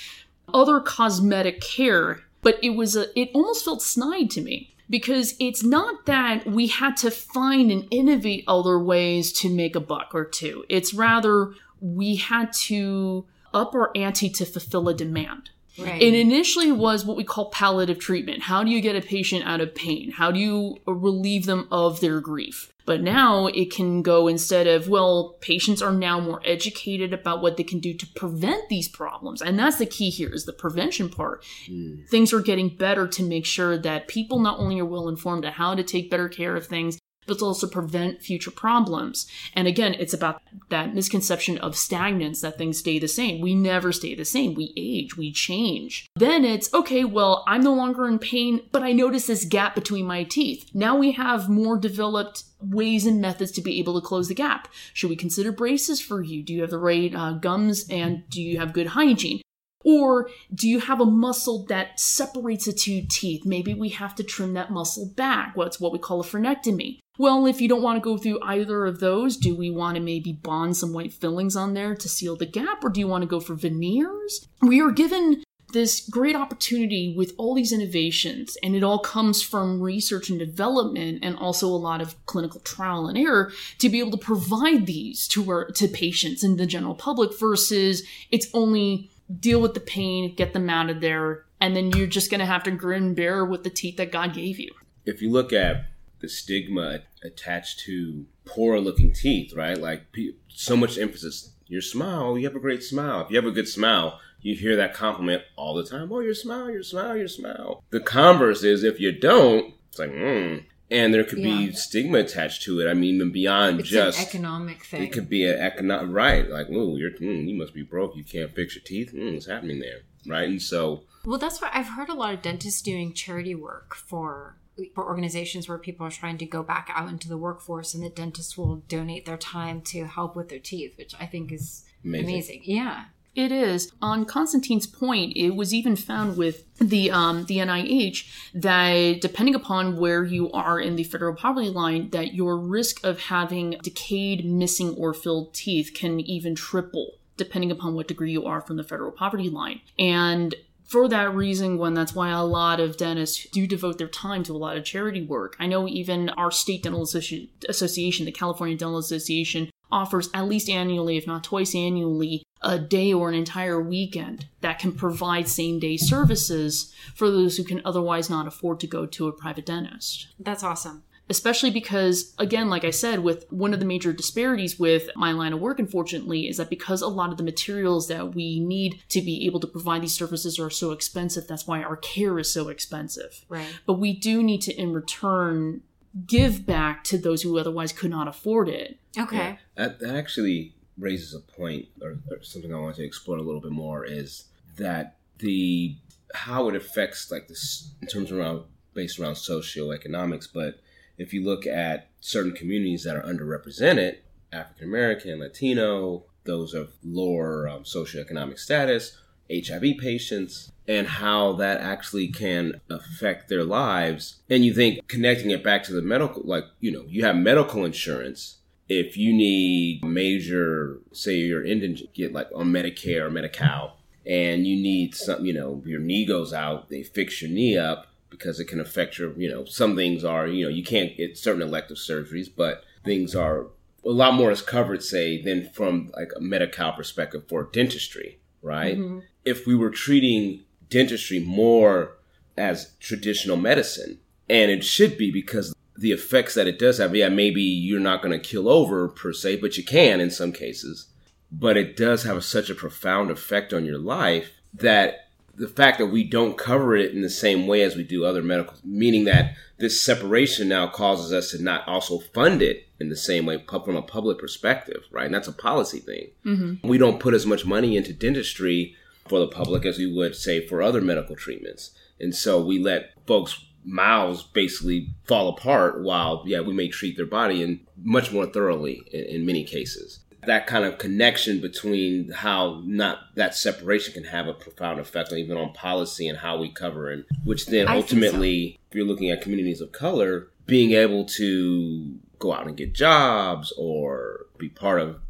other cosmetic care. But it was a, it almost felt snide to me because it's not that we had to find and innovate other ways to make a buck or two. It's rather we had to up our ante to fulfill a demand. Right. It initially was what we call palliative treatment. How do you get a patient out of pain? How do you relieve them of their grief? But now it can go instead of, well, patients are now more educated about what they can do to prevent these problems. And that's the key here is the prevention part. Mm. Things are getting better to make sure that people not only are well informed on how to take better care of things, but to also prevent future problems. And again, it's about that misconception of stagnance that things stay the same. We never stay the same. We age, we change. Then it's okay, well, I'm no longer in pain, but I notice this gap between my teeth. Now we have more developed ways and methods to be able to close the gap. Should we consider braces for you? Do you have the right uh, gums and do you have good hygiene? Or do you have a muscle that separates the two teeth? Maybe we have to trim that muscle back. What's what we call a frenectomy. Well, if you don't want to go through either of those, do we want to maybe bond some white fillings on there to seal the gap? Or do you want to go for veneers? We are given this great opportunity with all these innovations, and it all comes from research and development and also a lot of clinical trial and error to be able to provide these to our to patients and the general public versus it's only deal with the pain, get them out of there, and then you're just gonna have to grin bear with the teeth that God gave you. if you look at the stigma attached to poor looking teeth, right? Like so much emphasis. Your smile, you have a great smile. If you have a good smile, you hear that compliment all the time. Oh, your smile, your smile, your smile. The converse is if you don't, it's like, mm. And there could be stigma attached to it. I mean, even beyond it's just an economic thing. it could be an economic right. Like, oh, you're mm, you must be broke. You can't fix your teeth. Mm, what's happening there, right? And so Well, that's why I've heard a lot of dentists doing charity work for for organizations where people are trying to go back out into the workforce, and the dentists will donate their time to help with their teeth, which I think is Amazing. amazing. Yeah. It is. On Constantine's point, it was even found with the um, the NIH that depending upon where you are in the federal poverty line, that your risk of having decayed, missing, or filled teeth can even triple depending upon what degree you are from the federal poverty line. And for that reason, when that's why a lot of dentists do devote their time to a lot of charity work. I know even our state dental association, the California Dental Association, offers at least annually, if not twice annually, a day or an entire weekend that can provide same day services for those who can otherwise not afford to go to a private dentist That's awesome. especially because again like i said with one of the major disparities with my line of work unfortunately is that because a lot of the materials that we need to be able to provide these services are so expensive that's why our care is so expensive Right. but we do need to in return give back to those who otherwise could not afford it Okay. That, that actually raises a point, or, or something I want to explore a little bit more is that the how it affects like this in terms around based around socioeconomics. But if you look at certain communities that are underrepresented, African American, Latino, those of lower um, socioeconomic status, HIV patients, and how that actually can affect their lives. And you think connecting it back to the medical, like, you know, you have medical insurance if you need major, say you're indigent, get like on Medicare or Medi-Cal, and you need some, you know, your knee goes out, they fix your knee up because it can affect your, you know, some things are, you know, you can't get certain elective surgeries, but things are a lot more is covered, say, than from like a Medi-Cal perspective for dentistry, right? Mm-hmm. If we were treating dentistry more as traditional medicine, and it should be because the effects that it does have, yeah, maybe you're not going to kill over per se, but you can in some cases. But it does have such a profound effect on your life that the fact that we don't cover it in the same way as we do other medical, meaning that this separation now causes us to not also fund it in the same way from a public perspective, right? And that's a policy thing. Mm-hmm. We don't put as much money into dentistry for the public as we would say for other medical treatments. And so we let folks mouths basically fall apart while yeah we may treat their body and much more thoroughly in, in, many cases that kind of connection between how not that separation can have a profound effect on even on policy and how we cover and which then I ultimately so. if you're looking at communities of color being able to go out and get jobs or be part of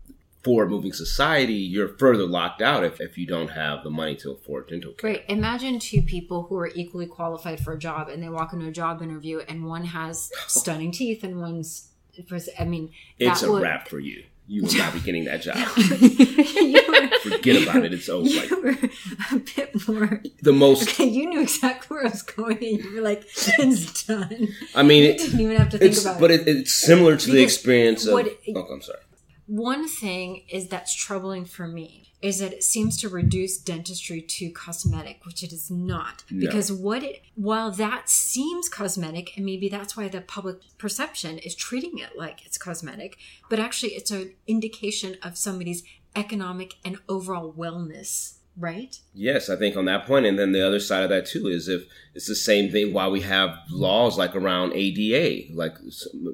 forward moving society, you're further locked out if, if you don't have the money to afford dental care. Right. Imagine two people who are equally qualified for a job and they walk into a job interview and one has (laughs) stunning teeth and one's, I mean, it's a would, wrap for you. You will not be getting that job. (laughs) Forget about it. It's over. Were a bit more. The most. Okay, you knew exactly where I was going, and you were like, "It's done." I mean, (laughs) you didn't even have to think about but it. it, it's similar to the experience of. oh, I'm sorry. One thing is that's troubling for me is that it seems to reduce dentistry to cosmetic, which it is not. No. Because what it, while that seems cosmetic, and maybe that's why the public perception is treating it like it's cosmetic, but actually it's an indication of somebody's economic and overall wellness, right? Yes, I think on that point, and then the other side of that too is if it's the same thing. Why we have laws like around ADA, like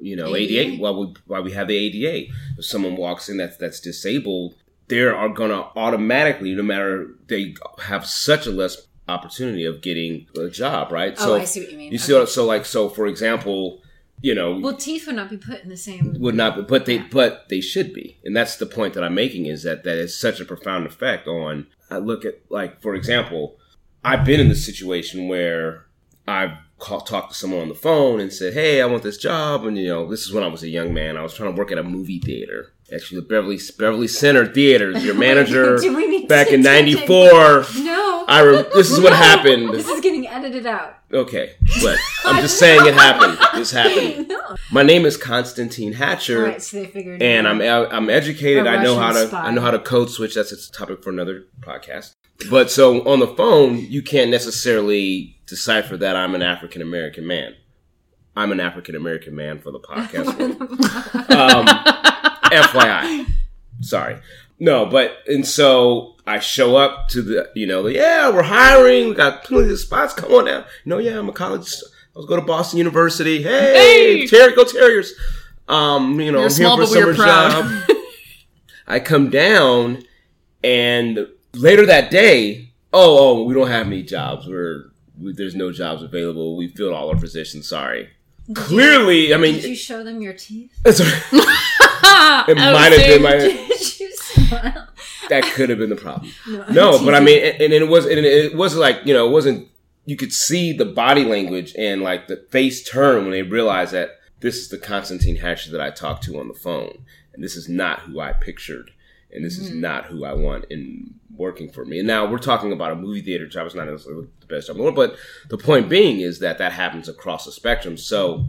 you know ADA. ADA? Why we why we have the ADA? If someone walks in that's that's disabled, they are gonna automatically, no matter they have such a less opportunity of getting a job, right? Oh, I see what you mean. You see, Okay. what, so like so for example, you know, Well, teeth would not be put in the same. would not be, but they Yeah. but they should be, and that's the point that I'm making is that that is such a profound effect on. I look at like for example, I've been in this situation where I've call, talked to someone on the phone and said, "Hey, I want this job," and you know, this is when I was a young man. I was trying to work at a movie theater, actually the Beverly Beverly Center Theaters. Your (laughs) manager Do we need back in '94. No. I re- this is what happened. This is getting edited out. Okay, but (laughs) I'm just saying it happened. This happened. No. My name is Constantine Hatcher. All right, so they figured. and I'm. I'm educated. A I know how to spy. I know how to code switch. That's a topic for another podcast. But so on the phone, you can't necessarily decipher that I'm an African American man. I'm an African American man for the podcast. (laughs) um, (laughs) FYI, sorry. No, but and so I show up to the you know yeah we're hiring. We got plenty of spots. Come on now. No, yeah, I'm a college. I was go to Boston University. Hey, Hey! Terry, go Terriers. Um, you know, We're I'm small, here for but we're a summer job. (laughs) I come down, and later that day, oh, oh, we don't have any jobs. We're we, there's no jobs available. We filled all our positions. Sorry. Clearly, I mean, Did you show them your teeth? it (laughs) it might have been my (laughs) Did you smile? That could have been the problem. (laughs) No, No, but I mean, and, and it was, and it wasn't like you know, it wasn't. You could see the body language and like the face turn when they realized that this is the Constantine Hatcher that I talked to on the phone, and this is not who I pictured, and this is mm-hmm. not who I want in working for me. And now we're talking about a movie theater job. It's not necessarily the best job in the world, but the point being is that that happens across the spectrum. So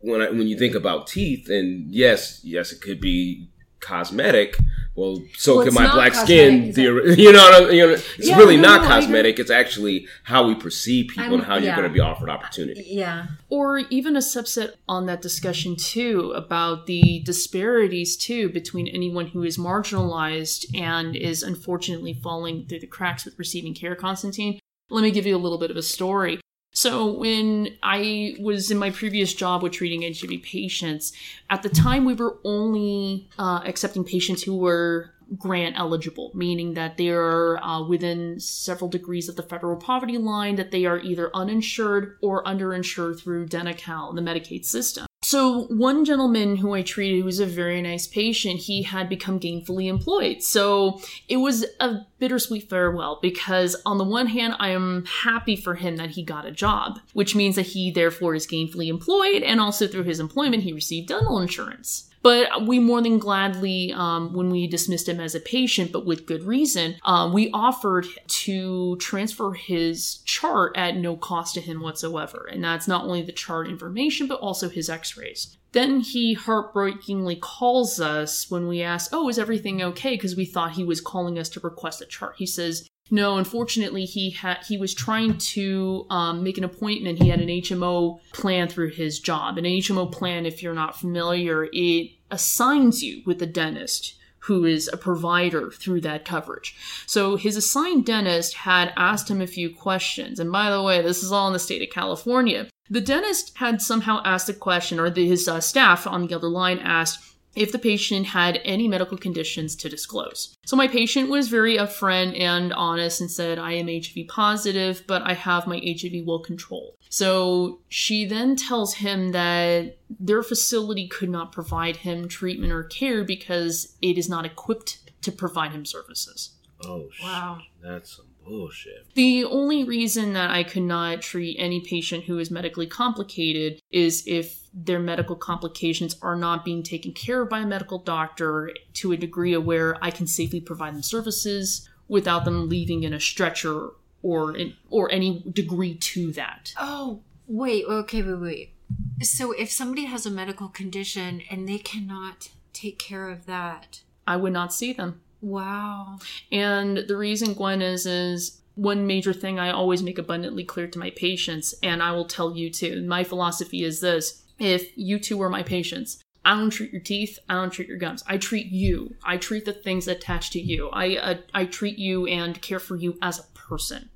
when I, when you think about teeth, and yes, yes, it could be cosmetic. Well, so Well, could it's my black cosmetic, skin. is it? theori- (laughs) you know, you know, it's Yeah, really no, not no, cosmetic. It's actually how we perceive people I'm- and how you're going to be offered opportunity. Yeah. or even a subset on that discussion too about the disparities too between anyone who is marginalized and is unfortunately falling through the cracks with receiving care constantine let me give you a little bit of a story so when i was in my previous job with treating hiv patients at the time we were only uh, accepting patients who were grant eligible, meaning that they are uh, within several degrees of the federal poverty line, that they are either uninsured or underinsured through Denti-Cal, the Medicaid system. So, one gentleman who I treated, who was a very nice patient, he had become gainfully employed. So, it was a bittersweet farewell because, on the one hand, I am happy for him that he got a job, which means that he therefore is gainfully employed, and also through his employment, he received dental insurance. But we more than gladly, um, when we dismissed him as a patient, but with good reason, um, we offered to transfer his chart at no cost to him whatsoever. And that's not only the chart information, but also his x rays. Then he heartbreakingly calls us when we ask, Oh, is everything okay? Because we thought he was calling us to request a chart. He says, no, unfortunately, he had he was trying to um, make an appointment. He had an HMO plan through his job. An HMO plan, if you're not familiar, it assigns you with a dentist who is a provider through that coverage. So his assigned dentist had asked him a few questions. And by the way, this is all in the state of California. The dentist had somehow asked a question, or the, his uh, staff on the other line asked, if the patient had any medical conditions to disclose. So my patient was very upfront and honest and said, I am HIV positive, but I have my HIV well controlled. So she then tells him that their facility could not provide him treatment or care because it is not equipped to provide him services. Oh, Wow. That's some bullshit. The only reason that I could not treat any patient who is medically complicated is if their medical complications are not being taken care of by a medical doctor to a degree where I can safely provide them services without them leaving in a stretcher or in, or any degree to that. Oh, wait, okay, wait, wait. So if somebody has a medical condition and they cannot take care of that, I would not see them. Wow. And the reason, Gwen, is is one major thing I always make abundantly clear to my patients, and I will tell you too. My philosophy is this: if you two were my patients, I don't treat your teeth. I don't treat your gums. I treat you. I treat the things attached to you. I uh, I treat you and care for you as a person.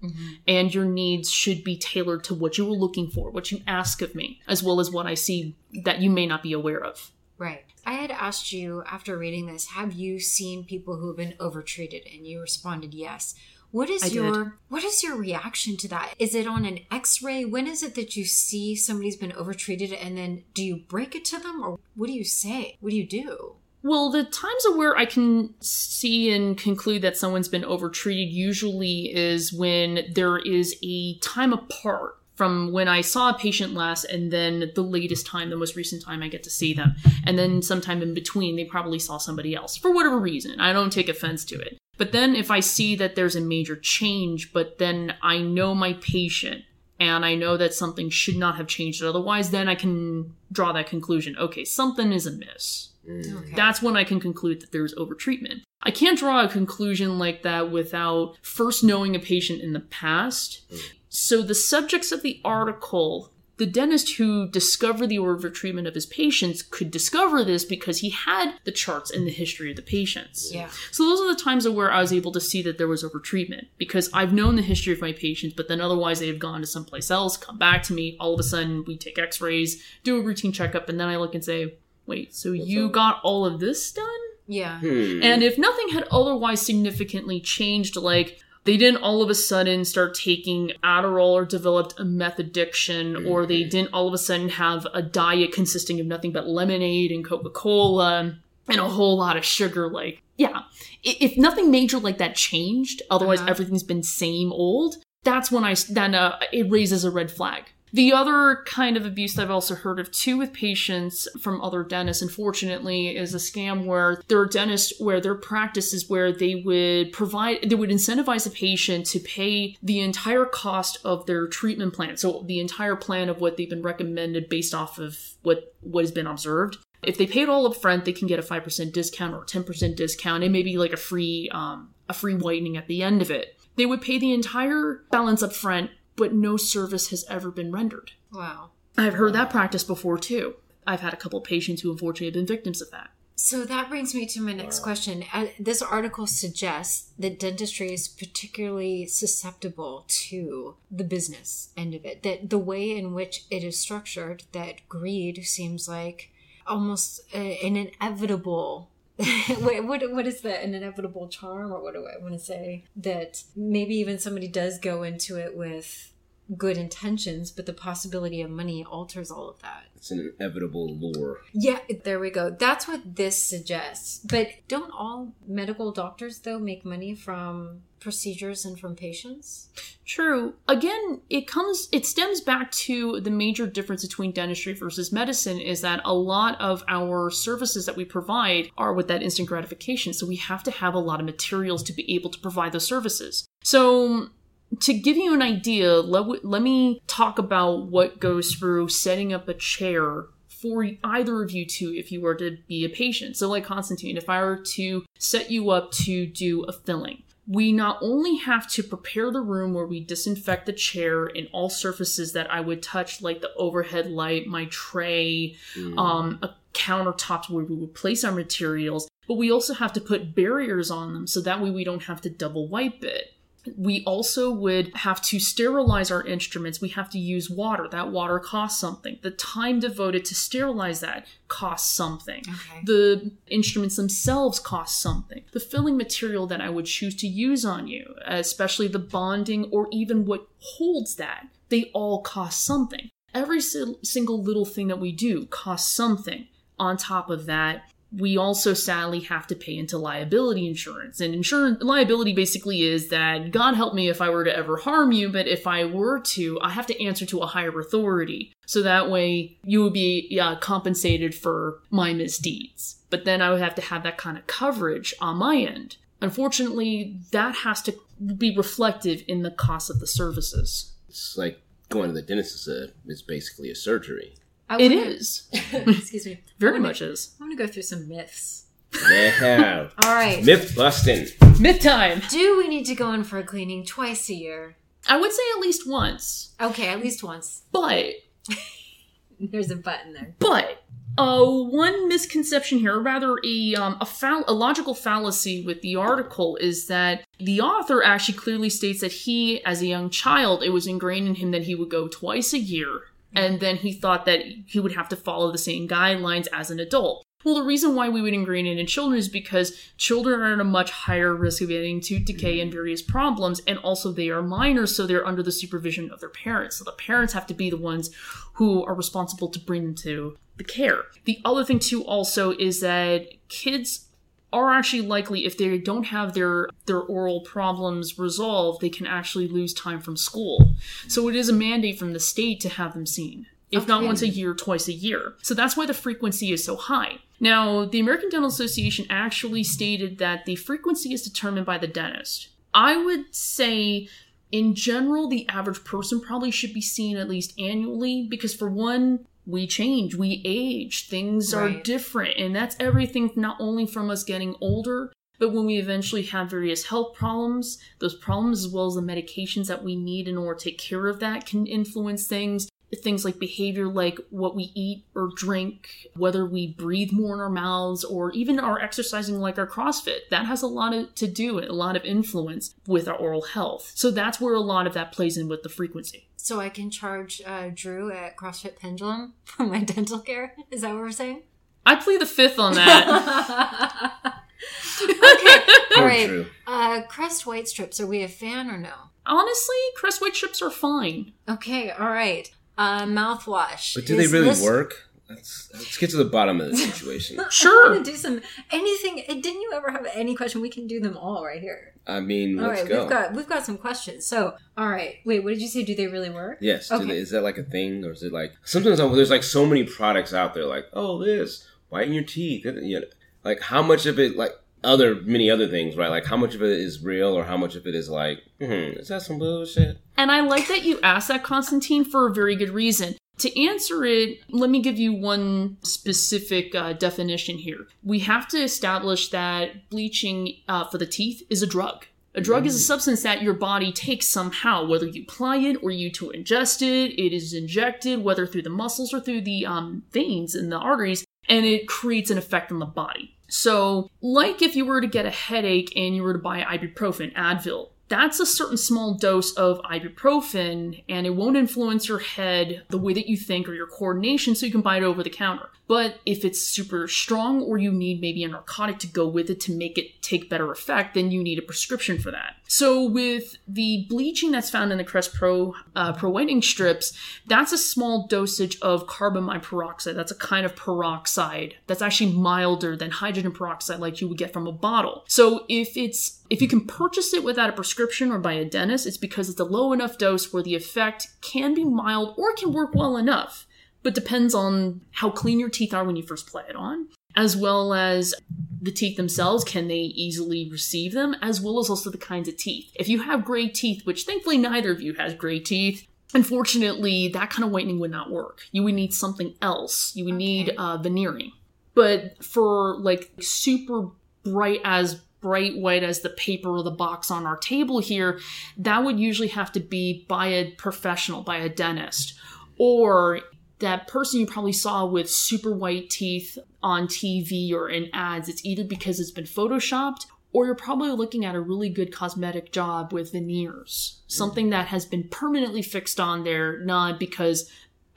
And your needs should be tailored to what you were looking for, what you ask of me, as well as what I see that you may not be aware of. Right. I had asked you after reading this, have you seen people who have been overtreated? And you responded yes. What is I did. your what is your reaction to that? Is it on an x-ray? When is it that you see somebody's been overtreated and then do you break it to them or what do you say? What do you do? Well, the times of where I can see and conclude that someone's been overtreated usually is when there is a time apart from when I saw a patient last and then the latest time, the most recent time I get to see them. And then sometime in between, they probably saw somebody else for whatever reason. I don't take offense to it. But then if I see that there's a major change, but then I know my patient and I know that something should not have changed otherwise, then I can draw that conclusion. Okay, something is amiss Okay. that's when I can conclude that there's overtreatment. I can't draw a conclusion like that without first knowing a patient in the past. Mm. So, the subjects of the article, the dentist who discovered the overtreatment of treatment of his patients could discover this because he had the charts and the history of the patients. yeah. So those are the times of where I was able to see that there was overtreatment because I've known the history of my patients, but then otherwise they have gone to someplace else, come back to me. All of a sudden, we take X-rays, do a routine checkup, and then I look and say, "Wait, so you up? got all of this done?" Yeah. Hmm. And if nothing had otherwise significantly changed, like they didn't all of a sudden start taking Adderall or developed a meth addiction, or they didn't all of a sudden have a diet consisting of nothing but lemonade and Coca Cola and a whole lot of sugar, like, yeah. If nothing major like that changed, otherwise Uh-huh. everything's been same old, that's when I then uh, it raises a red flag. The other kind of abuse that I've also heard of too with patients from other dentists, unfortunately, is a scam where there are dentists where their practice is where they would provide, they would incentivize a patient to pay the entire cost of their treatment plan. So the entire plan of what they've been recommended based off of what, what has been observed. If they pay it all up front, they can get a 5% discount or 10% discount and maybe like a free, um, a free whitening at the end of it. They would pay the entire balance up front but no service has ever been rendered. Wow. I've heard that practice before too. I've had a couple patients who unfortunately have been victims of that. So that brings me to my next question. Uh, this article suggests that dentistry is particularly susceptible to the business end of it. That the way in which it is structured, that greed seems like almost uh, an inevitable. (laughs) Wait, what what is that? An inevitable charm, or what do I want to say? That maybe even somebody does go into it with good intentions, but the possibility of money alters all of that. It's an inevitable lure. Yeah, there we go. That's what this suggests. But don't all medical doctors, though, make money from procedures and from patients? True. Again, it comes it stems back to the major difference between dentistry versus medicine is that a lot of our services that we provide are with that instant gratification. So we have to have a lot of materials to be able to provide those services. So to give you an idea, let, let me talk about what goes through setting up a chair for either of you two if you were to be a patient. So, like Constantine, if I were to set you up to do a filling, we not only have to prepare the room where we disinfect the chair and all surfaces that I would touch, like the overhead light, my tray, mm. um, a countertops where we would place our materials, but we also have to put barriers on them so that way we don't have to double wipe it. We also would have to sterilize our instruments. We have to use water. That water costs something. The time devoted to sterilize that costs something. Okay. The instruments themselves cost something. The filling material that I would choose to use on you, especially the bonding or even what holds that, they all cost something. Every single little thing that we do costs something. On top of that, we also sadly have to pay into liability insurance. And insurance liability basically is that God help me if I were to ever harm you, but if I were to, I have to answer to a higher authority. So that way you would be uh, compensated for my misdeeds. But then I would have to have that kind of coverage on my end. Unfortunately, that has to be reflective in the cost of the services. It's like going to the dentist is, a, is basically a surgery. I it wanna, is. (laughs) excuse me. Very wanna, much is. I want to go through some myths. Yeah. (laughs) All right. Myth busting. Myth time. Do we need to go in for a cleaning twice a year? I would say at least once. Okay, at least once. But (laughs) there's a button there. But uh, one misconception here, or rather a um, a, fall- a logical fallacy with the article, is that the author actually clearly states that he, as a young child, it was ingrained in him that he would go twice a year and mm-hmm. then he thought that he would have to follow the same guidelines as an adult. Well, the reason why we would ingrain it in children is because children are at a much higher risk of getting tooth decay mm-hmm. and various problems, and also they are minors, so they're under the supervision of their parents. So the parents have to be the ones who are responsible to bring them to the care. The other thing, too, also is that kids are actually likely if they don't have their their oral problems resolved they can actually lose time from school. So it is a mandate from the state to have them seen if okay. not once a year twice a year. So that's why the frequency is so high. Now the american dental association actually stated that the frequency is determined by the dentist. I would say in general, the average person probably should be seen at least annually because, for one, we change, we age, things right. are different. And that's everything not only from us getting older, but when we eventually have various health problems, those problems, as well as the medications that we need in order to take care of that, can influence things things like behavior like what we eat or drink, whether we breathe more in our mouths, or even our exercising like our CrossFit. That has a lot of, to do, a lot of influence with our oral health. So that's where a lot of that plays in with the frequency. So I can charge uh, Drew at CrossFit Pendulum (laughs) for my dental care? Is that what we're saying? I play the fifth on that. (laughs) (laughs) okay. All right. Uh, Crest White Strips, are we a fan or no? Honestly, Crest White Strips are fine. Okay, all right uh, mouthwash. But do they really this... work? Let's, let's get to the bottom of the situation. (laughs) sure. I want to do some anything. Eh, didn't you ever have any question? We can do them all right here. I mean, all let's right, go. We've got we've got some questions. So, all right, wait. What did you say? Do they really work? Yes. Okay. They, is that like a thing, or is it like sometimes there's like so many products out there, like oh this whiten your teeth, you know, like how much of it like other many other things, right? Like how much of it is real or how much of it is like, hmm, is that some bullshit? And I like that you asked that, Constantine, for a very good reason. To answer it, let me give you one specific uh, definition here. We have to establish that bleaching uh, for the teeth is a drug. A drug is a mm. substance that your body takes somehow, whether you apply it or you to ingest it. It is injected, whether through the muscles or through the um, veins and the arteries, and it creates an effect on the body. So, like if you were to get a headache and you were to buy ibuprofen, Advil, that's a certain small dose of ibuprofen and it won't influence your head the way that you think or your coordination so you can buy it over the counter. But if it's super strong or you need maybe a narcotic to go with it to make it take better effect, then you need a prescription for that. So with the bleaching that's found in the Crest Pro uh, Pro whitening strips, that's a small dosage of carbamide peroxide. That's a kind of peroxide that's actually milder than hydrogen peroxide, like you would get from a bottle. So if it's if you can purchase it without a prescription or by a dentist, it's because it's a low enough dose where the effect can be mild or can work well enough, but depends on how clean your teeth are when you first play it on as well as the teeth themselves can they easily receive them as well as also the kinds of teeth. If you have gray teeth which thankfully neither of you has gray teeth unfortunately that kind of whitening would not work. You would need something else. You would need uh, veneering. But for like super bright as bright white as the paper or the box on our table here that would usually have to be by a professional by a dentist. Or that person you probably saw with super white teeth on TV or in ads, it's either because it's been photoshopped or you're probably looking at a really good cosmetic job with veneers. Something that has been permanently fixed on there, not because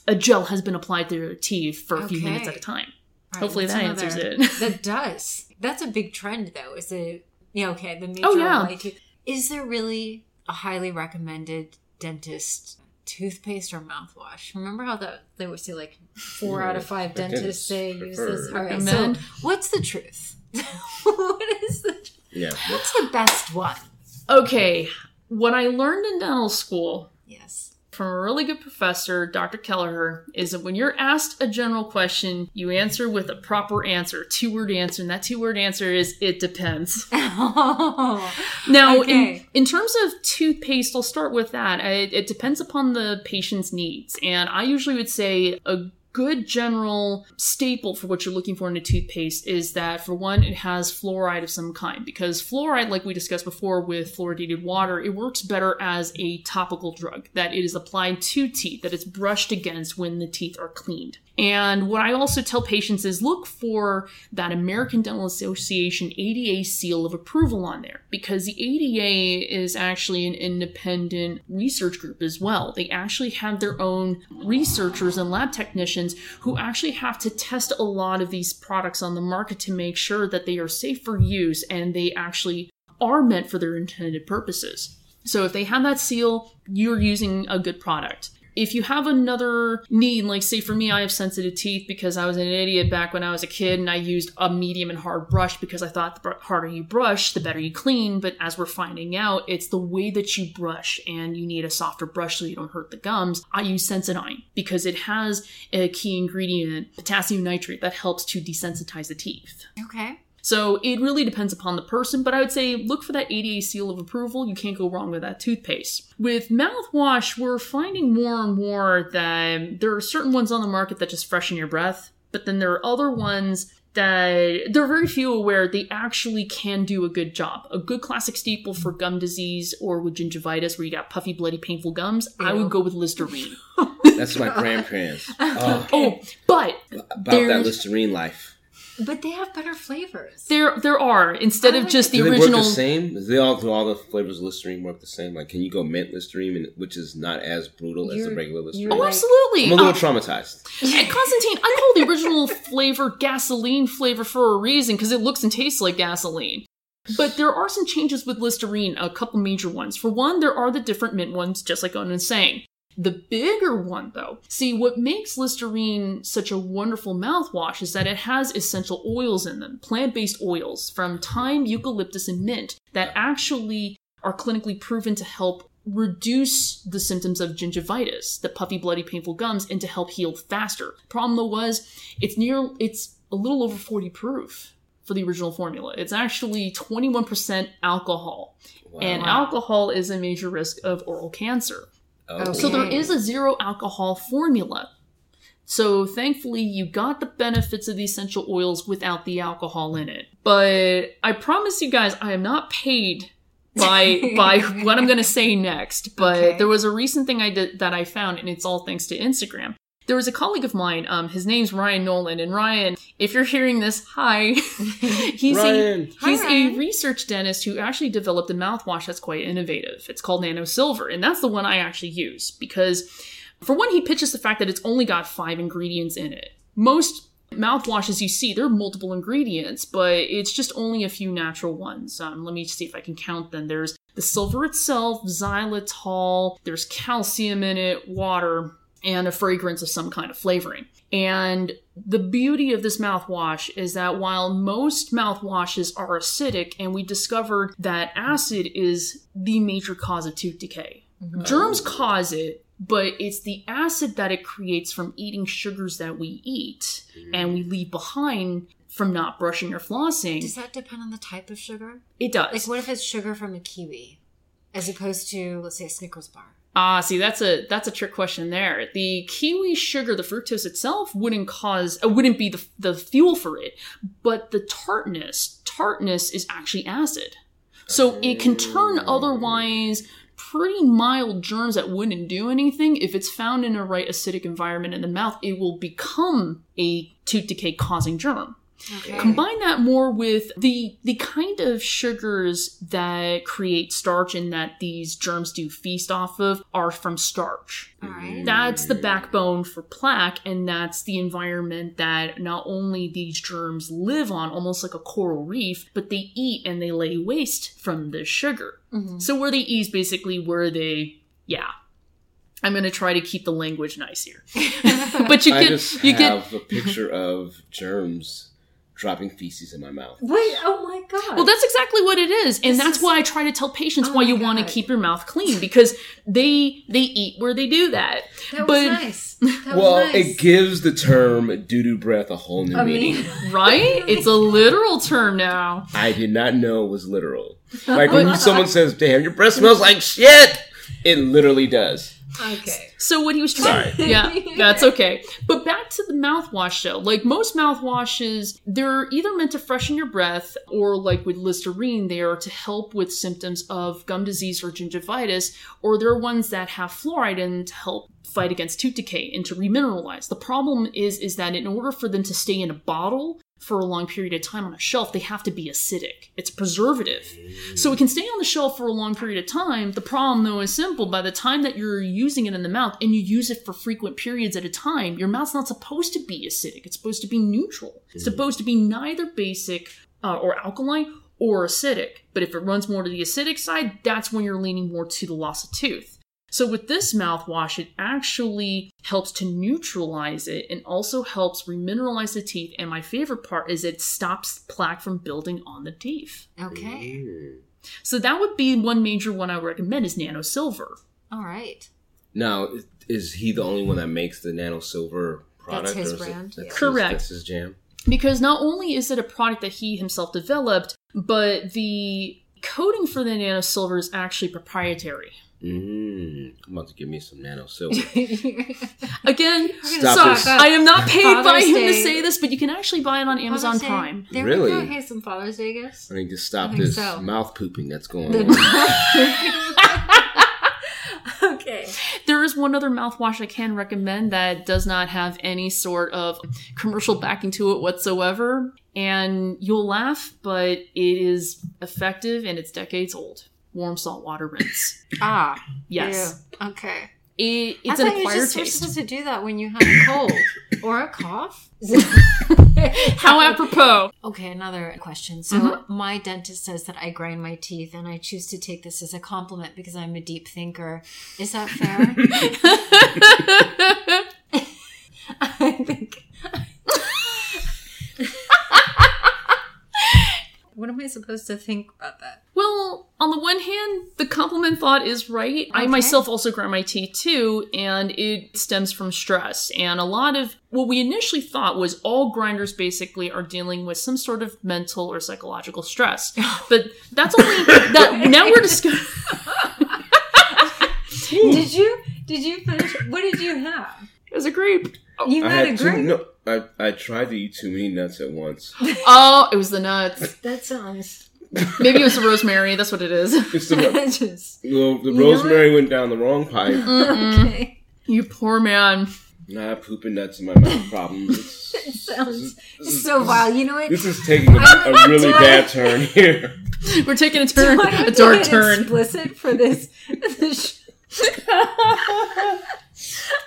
a gel has been applied to their teeth for a few minutes at a time. Right, Hopefully that answers another- it. that (laughs) does. That's a big trend, though. Is it? Yeah. Okay. The oh, major Oh, yeah. Is there really a highly recommended dentist toothpaste or mouthwash? Remember how that they would say like four out of five dentists say use this. All right. Recommend. So what's the truth? (laughs) what is the? Yeah. What's the best one? okay, what I learned in dental school Yes. From a really good professor, Dr. Kelleher, is that when you're asked a general question, you answer with a proper answer, two word answer, and that two word answer is it depends. (laughs) Oh. Now, in, in terms of toothpaste, I'll start with that. I, it depends upon the patient's needs. And I usually would say a good general staple for what you're looking for in a toothpaste is that, for one, it has fluoride of some kind. Because fluoride, like we discussed before with fluoridated water, it works better as a topical drug, that it is applied to teeth, that it's brushed against when the teeth are cleaned. And what I also tell patients is look for that American Dental Association ADA seal of approval on there because the ADA is actually an independent research group as well. They actually have their own researchers and lab technicians who actually have to test a lot of these products on the market to make sure that they are safe for use and they actually are meant for their intended purposes. So if they have that seal, you're using a good product. If you have another need, like say for me, I have sensitive teeth because I was an idiot back when I was a kid and I used a medium and hard brush because I thought the harder you brush, the better you clean. But as we're finding out, it's the way that you brush and you need a softer brush so you don't hurt the gums. I use Sensodyne because it has a key ingredient, potassium nitrate, that helps to desensitize the teeth. Okay. So it really depends upon the person, but I would say look for that ADA seal of approval. You can't go wrong with that toothpaste. With mouthwash, we're finding more and more that there are certain ones on the market that just freshen your breath, but then there are other ones that there are very few aware they actually can do a good job. A good classic staple for gum disease or with gingivitis where you got puffy, bloody, painful gums, I would go with Listerine. That's my grandparents. Oh, (laughs) oh, but about that Listerine life. But they have better flavors. there there are instead I of just the do they original work the same? Do they all do all the flavors of Listerine work the same? Like, can you go mint Listerine, and, which is not as brutal as the regular Listerine? Oh, like- absolutely. I'm a little Uh, traumatized. And Constantine, I call the original (laughs) flavor gasoline flavor for a reason because it looks and tastes like gasoline. But there are some changes with Listerine, a couple major ones. For one, there are the different mint ones, just like Owen is saying. The bigger one, though, see, what makes Listerine such a wonderful mouthwash is that it has essential oils in them, plant based oils from thyme, eucalyptus, and mint that actually are clinically proven to help reduce the symptoms of gingivitis, the puffy, bloody, painful gums, and to help heal faster. Problem though was it's near it's a little over 40 proof for the original formula. It's actually 21% alcohol. Wow. And alcohol is a major risk of oral cancer. Oh. So there is a zero alcohol formula. So thankfully you got the benefits of the essential oils without the alcohol in it. But I promise you guys I am not paid by (laughs) by what I'm going to say next, but Okay. there was a recent thing I did that I found and it's all thanks to Instagram. There was a colleague of mine, um, his name's Ryan Nolan, and Ryan, if you're hearing this, hi. (laughs) he's Ryan. a he's Hi, a research dentist who actually developed a mouthwash that's quite innovative. It's called Nano Silver, and that's the one I actually use because, for one, he pitches the fact that it's only got five ingredients in it. Most mouthwashes you see, there are multiple ingredients, but it's just only a few natural ones. Um, let me see if I can count them. There's the silver itself, xylitol, there's calcium in it, water, and a fragrance of some kind of flavoring. And the beauty of this mouthwash is that while most mouthwashes are acidic, and we discovered that acid is the major cause of tooth decay, mm-hmm. germs cause it, but it's the acid that it creates from eating sugars that we eat and we leave behind from not brushing or flossing. Does that depend on the type of sugar? It does. Like, what if it's sugar from a kiwi, as opposed to, let's say, a Snickers bar? Ah, see, that's a that's a trick question there. The kiwi sugar, the fructose itself, wouldn't cause uh, wouldn't be the the fuel for it, but the tartness tartness is actually acid, so it can turn otherwise pretty mild germs that wouldn't do anything. If it's found in a right acidic environment in the mouth, it will become a tooth decay causing germ. Okay. Combine that more with the the kind of sugars that create starch and that these germs do feast off of are from starch. All right. That's the backbone for plaque, and that's the environment that not only these germs live on, almost like a coral reef, but they eat and they lay waste from the sugar. Mhm. So where they eat is basically where they, yeah. I'm gonna try to keep the language nice here, (laughs) but you I get just you get a picture of germs dropping feces in my mouth. Wait, oh my god. Well, that's exactly what it is, and This that's is- why I try to tell patients Oh why my you want to keep your mouth clean because they they eat where they do that. that was but- nice. (laughs) That well, was nice. it gives the term doo doo breath a whole new I meaning. mean, (laughs) Right? It's a literal term now. I did not know it was literal. Like when (laughs) someone says, "Damn, your breath smells like shit," it literally does. okay. So what he was trying, Sorry. (laughs) yeah, that's okay. But back to the mouthwash though. Like most mouthwashes, they're either meant to freshen your breath, or like with Listerine, they are to help with symptoms of gum disease or gingivitis, or they're ones that have fluoride in to help fight against tooth decay and to remineralize. The problem is is that in order for them to stay in a bottle for a long period of time on a shelf, they have to be acidic. It's preservative. So it can stay on the shelf for a long period of time. The problem, though, is simple. By the time that you're using it in the mouth and you use it for frequent periods at a time, your mouth's not supposed to be acidic. It's supposed to be neutral. It's supposed to be neither basic uh, or alkaline or acidic. But if it runs more to the acidic side, that's when you're leaning more to the loss of tooth. So with this mouthwash, it actually helps to neutralize it and also helps remineralize the teeth. And my favorite part is it stops plaque from building on the teeth. Okay. So that would be one major one I would recommend is nano silver. All right. Now, is he the only one that makes the nano silver product? That's his or is it- brand, that's yeah. his- Correct. that's his jam. Because not only is it a product that he himself developed, but the coating for the nano silver is actually proprietary. Mm, come on to give me some nano silver. (laughs) Again, Stop this. I am not paid by Father's him to say this, but you can actually buy it on Amazon Father's Day. Prime. There Really? we go. Hey, some Father's Day gifts. I need to stop think this so. mouth pooping that's going The- on. (laughs) okay. There is one other mouthwash I can recommend that does not have any sort of commercial backing to it whatsoever. And you'll laugh, but it is effective and it's decades old. Warm salt water rinse. (laughs) Ah. Yes. ew. Okay. It, it's I an acquired just taste. supposed to do that when you have a cold (laughs) or a cough. (laughs) How apropos. Okay, another question. So, my dentist says that I grind my teeth, and I choose to take this as a compliment because I'm a deep thinker. Is that fair? I think. what am I supposed to think about that? Well, on the one hand, the compliment thought is right. I myself also grind my teeth too, and it stems from stress. And a lot of what we initially thought was all grinders basically are dealing with some sort of mental or psychological stress. (laughs) But that's only that (laughs) now we're discussing. Did you? Did you finish? What did you have? It was a grape. Oh. You I had, a had grape. too, no, I, I tried to eat too many nuts at once. (laughs) Oh, it was the nuts. That sounds. Maybe it was the rosemary. That's what it is. (laughs) It's the, (laughs) just well, the You know rosemary went down the wrong pipe. okay. You poor man. Nah, I have pooping nuts in my mouth problems. (laughs) It sounds so vile. You know what? this is taking a, a really bad turn here. We're taking a turn, Do I a dark get turn. Explicit for this. this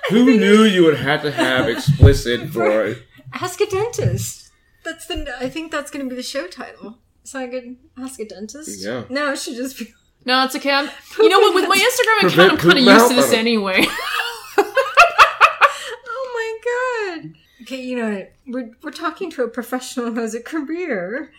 Who knew you would have to have explicit for Ask a dentist. That's the. I think that's going to be the show title. Is I could Ask a dentist. Yeah. No, it should just be. (laughs) No, it's okay. I'm, you know what? With my Instagram account, I'm kind of used to this anyway. (laughs) (laughs) Oh my god. Okay, you know what? We're we're talking to a professional who has a career.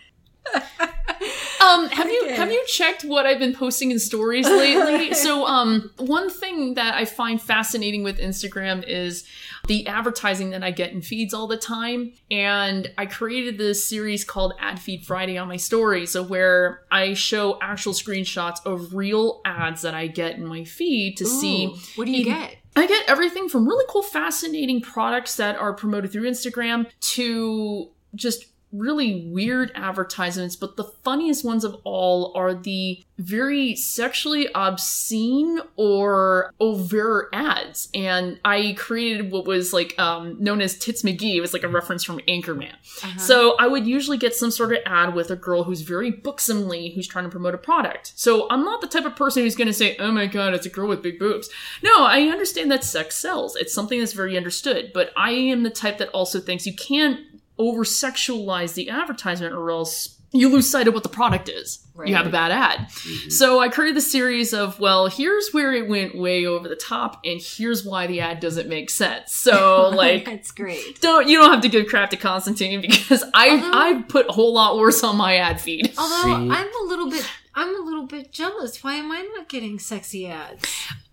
Um, have you have you checked what I've been posting in stories lately? (laughs) so, um, one thing that I find fascinating with Instagram is the advertising that I get in feeds all the time. And I created this series called Ad Feed Friday on my story, so where I show actual screenshots of real ads that I get in my feed to see what do you in- get? I get everything from really cool, fascinating products that are promoted through Instagram to just really weird advertisements. But the funniest ones of all are the very sexually obscene or overt ads. And I created what was like um, known as Tits McGee. It was like a reference from Anchorman. Uh-huh. So I would usually get some sort of ad with a girl who's very buxomly, who's trying to promote a product. So I'm not the type of person who's going to say, "Oh my god, it's a girl with big boobs." No, I understand that sex sells. It's something that's very understood. But I am the type that also thinks you can't over sexualize the advertisement, or else you lose sight of what the product is. You have a bad ad. Mm-hmm. So I created the series of, well, here's where it went way over the top, and here's why the ad doesn't make sense. So (laughs) like that's great. don't you don't have to give crap to Constantine because I Although- I put a whole lot worse on my ad feed. Although See? I'm a little bit I'm a little bit jealous. Why am I not getting sexy ads?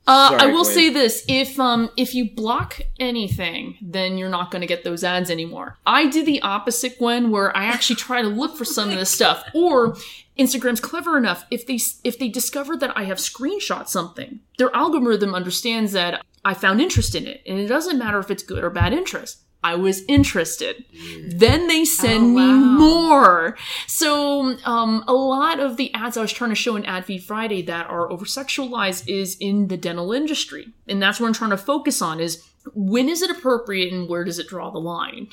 Uh, I will Gwen. say this: if um if you block anything, then you're not going to get those ads anymore. I did the opposite, Gwen, where I actually try to look for some of this stuff. Or Instagram's clever enough if they if they discover that I have screenshot something, their algorithm understands that I found interest in it, and it doesn't matter if it's good or bad interest. I was interested. Then they send Oh, me more. So, um, a lot of the ads I was trying to show in Ad Feed Friday that are over sexualized is in the dental industry. And that's what I'm trying to focus on is when is it appropriate and where does it draw the line?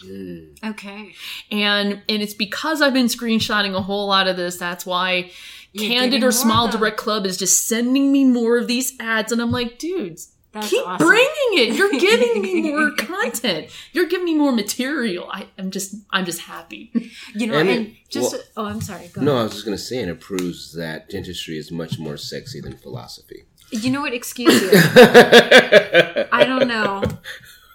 Okay. And and it's because I've been screenshotting a whole lot of this, that's why You're Candid or more Smile. Direct Club is just sending me more of these ads. And I'm like, dudes, That's keep awesome. bringing it. You're (laughs) giving me more content. You're giving me more material. I, I'm just I'm just happy. You know, And and, it- just well- oh, I'm sorry. Go No, I was just gonna say, and it proves that dentistry is much more sexy than philosophy. You know what? Excuse you. I (laughs) I don't know.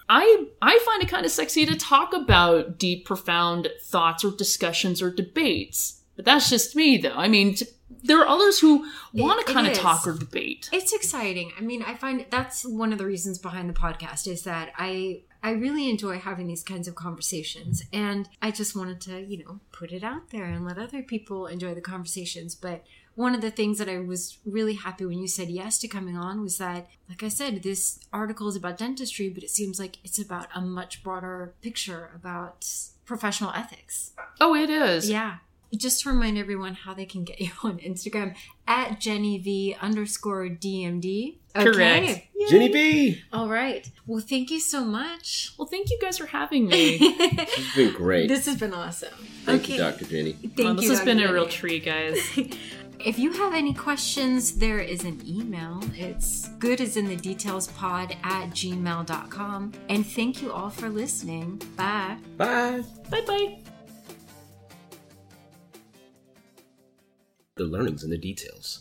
I I find it kind of sexy to talk about deep, profound thoughts or discussions or debates. But that's just me, though. I mean, t- there are others who want to kind of talk or debate. It's exciting. I mean, I find that's one of the reasons behind the podcast is that I I really enjoy having these kinds of conversations and I just wanted to, you know, put it out there and let other people enjoy the conversations. But one of the things that I was really happy when you said yes to coming on was that, like I said, this article is about dentistry, but it seems like it's about a much broader picture about professional ethics. Oh, it is. Yeah. Just to remind everyone how they can get (laughs) you on Instagram at Jenny V underscore DMD. Correct. Yay. Jenny V. All right. Well, thank you so much. Well, thank you guys for having me. (laughs) This has been great. this has been awesome. Thank okay. you, Dr. Jenny. Thank Well, this you, has been Dr. a real treat, guys. (laughs) If you have any questions, there is an email. It's good as in the details pod at gmail.com. And thank you all for listening. Bye. Bye. bye bye. The learnings and the details.